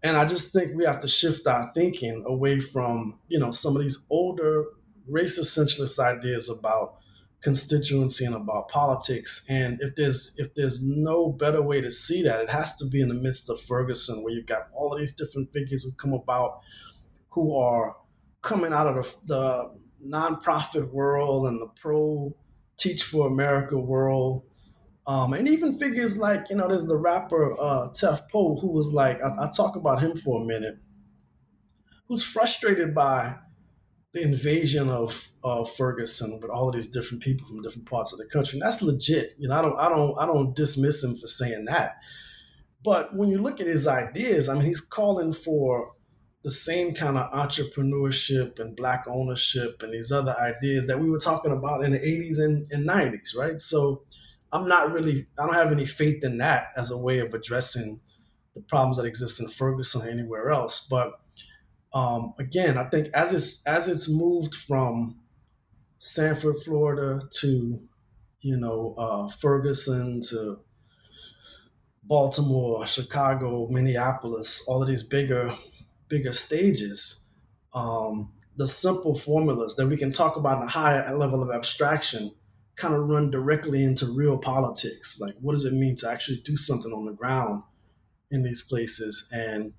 and I just think we have to shift our thinking away from, you know, some of these older race essentialist ideas about constituency and about politics. And if there's if there's no better way to see that, it has to be in the midst of Ferguson, where you've got all of these different figures who come about who are coming out of the, the nonprofit world and the pro Teach for America world um, and even figures like, you know, there's the rapper uh, Tef Poe, who was like, I, I talk about him for a minute, who's frustrated by the invasion of uh, Ferguson with all of these different people from different parts of the country. And that's legit. You know, I don't, I don't, I don't dismiss him for saying that. But when you look at his ideas, I mean, he's calling for the same kind of entrepreneurship and black ownership and these other ideas that we were talking about in the 80s and, and 90s, right? So I'm not really, I don't have any faith in that as a way of addressing the problems that exist in Ferguson or anywhere else. But um, again, I think as it's as it's moved from Sanford, Florida, to you know uh, Ferguson to Baltimore, Chicago, Minneapolis, all of these bigger bigger stages. Um, the simple formulas that we can talk about in a higher level of abstraction kind of run directly into real politics. Like, what does it mean to actually do something on the ground in these places? And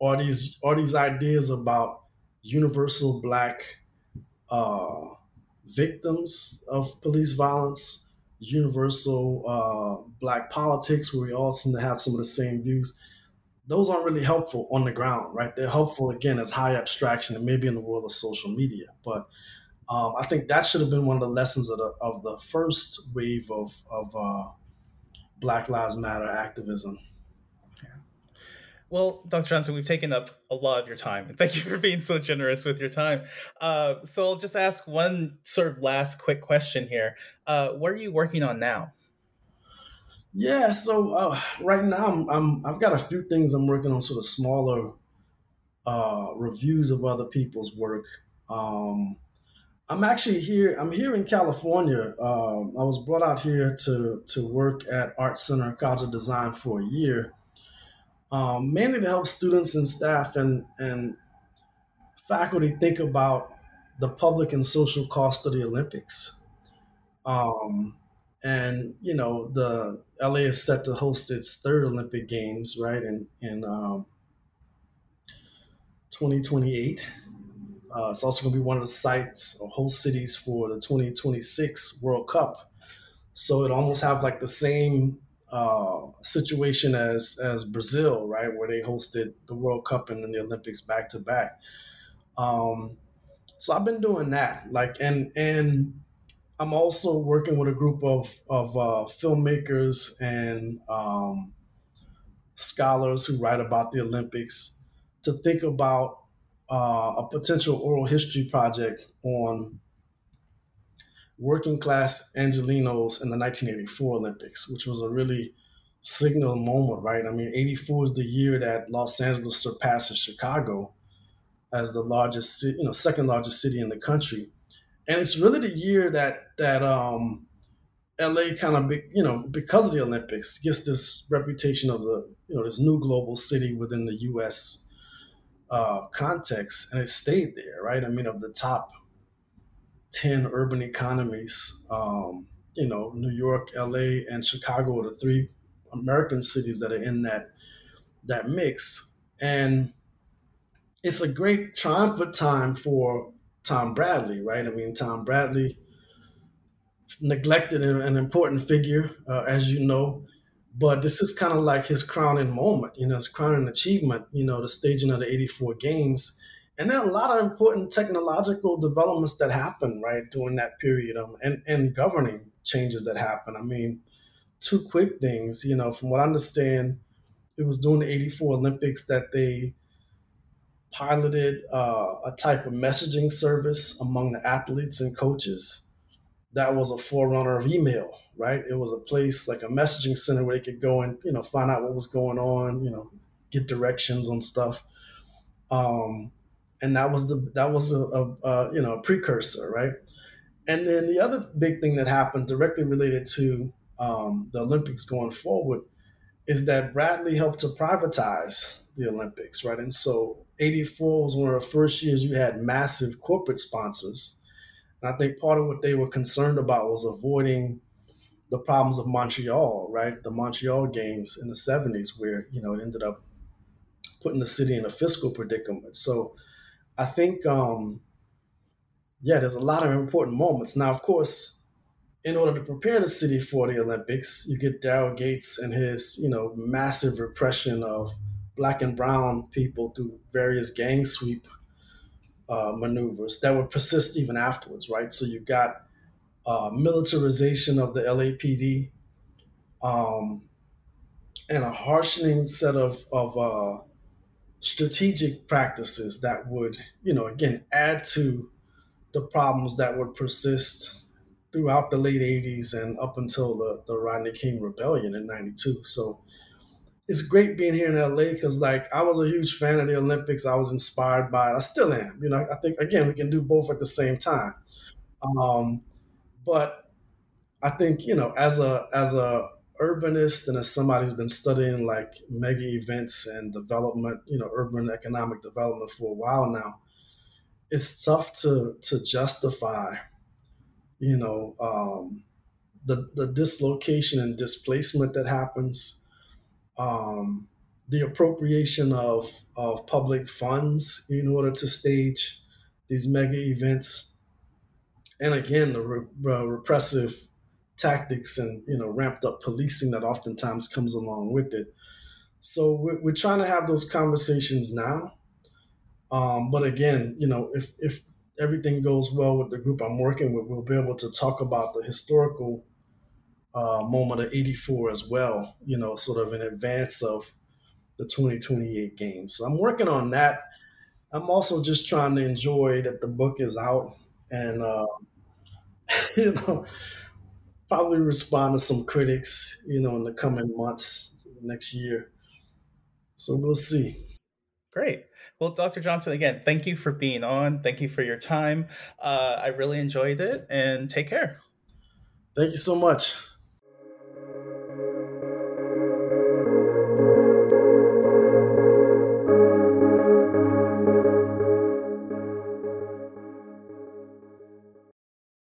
are these are these ideas about universal black uh, victims of police violence, universal uh, black politics, where we all seem to have some of the same views? Those aren't really helpful on the ground, right? They're helpful again as high abstraction and maybe in the world of social media, but um, I think that should have been one of the lessons of the, of the first wave of, of uh, Black Lives Matter activism. Well, Dr. Johnson, we've taken up a lot of your time. Thank you for being so generous with your time. Uh, so I'll just ask one sort of last quick question here. Uh, what are you working on now? Yeah, so uh, right now I'm, I'm, I've got a few things I'm working on, sort of smaller uh, reviews of other people's work. Um, I'm actually here. I'm here in California. Um, I was brought out here to to work at Art Center College of Design for a year, um, mainly to help students and staff and and faculty think about the public and social cost of the Olympics. Um, and you know the LA is set to host its third Olympic Games, right? In in um, 2028. Uh, it's also going to be one of the sites or host cities for the 2026 World Cup. So it almost have like the same uh, situation as as Brazil, right, where they hosted the World Cup and then the Olympics back to back. Um, so I've been doing that, like, and and I'm also working with a group of of uh, filmmakers and um, scholars who write about the Olympics to think about uh, a potential oral history project on working class Angelenos in the 1984 Olympics, which was a really signal moment, right? I mean, 84 is the year that Los Angeles surpasses Chicago as the largest, you know, second largest city in the country, and it's really the year that that um, LA kind of, you know, because of the Olympics, gets this reputation of the, you know, this new global city within the U.S. Uh, context, and it stayed there, right? I mean, of the top 10 urban economies. Um, you know, New York, LA, and Chicago are the three American cities that are in that that mix. And it's a great triumphant time for Tom Bradley, right? I mean, Tom Bradley neglected an important figure, uh, as you know, but this is kind of like his crowning moment, you know, his crowning achievement, you know, the staging of the 84 games and there are a lot of important technological developments that happen right during that period um, and, and governing changes that happen. I mean two quick things you know from what i understand it was during the 84 olympics that they piloted uh, a type of messaging service among the athletes and coaches that was a forerunner of email right? It was a place like a messaging center where they could go and you know find out what was going on you know get directions on stuff. Um, and that was the that was a, a, a, you know a precursor, right? And then the other big thing that happened directly related to um, the Olympics going forward is that Bradley helped to privatize the Olympics, right? And so '84 was one of the first years you had massive corporate sponsors. And I think part of what they were concerned about was avoiding the problems of Montreal, right? The Montreal games in the 70s, where, you know, it ended up putting the city in a fiscal predicament. So I think, um, yeah, there's a lot of important moments. Now, of course, in order to prepare the city for the Olympics, you get Daryl Gates and his, you know, massive repression of black and brown people through various gang sweep uh, maneuvers that would persist even afterwards, right? So you've got uh, militarization of the LAPD um, and a harshening set of, of uh, strategic practices that would, you know, again, add to the problems that would persist throughout the late 80s and up until the, the Rodney King rebellion in 92. So it's great being here in LA because, like, I was a huge fan of the Olympics. I was inspired by it. I still am. You know, I think, again, we can do both at the same time. Um, but I think, you know, as a, as a, urbanist and as somebody who's been studying like mega events and development, you know, urban economic development for a while now, it's tough to to justify, you know, um, the the dislocation and displacement that happens, um, the appropriation of of public funds in order to stage these mega events, and again the re- repressive tactics and you know ramped up policing that oftentimes comes along with it. So we're, we're trying to have those conversations now. Um, but again, you know, if if everything goes well with the group I'm working with, we'll be able to talk about the historical uh, moment of '84 as well. You know, sort of in advance of the 2028 games. So I'm working on that. I'm also just trying to enjoy that the book is out and uh, you know probably respond to some critics, you know, in the coming months, next year. So we'll see. Great. Well, Dr. Johnson, again, thank you for being on. Thank you for your time. Uh, I really enjoyed it and take care. Thank you so much.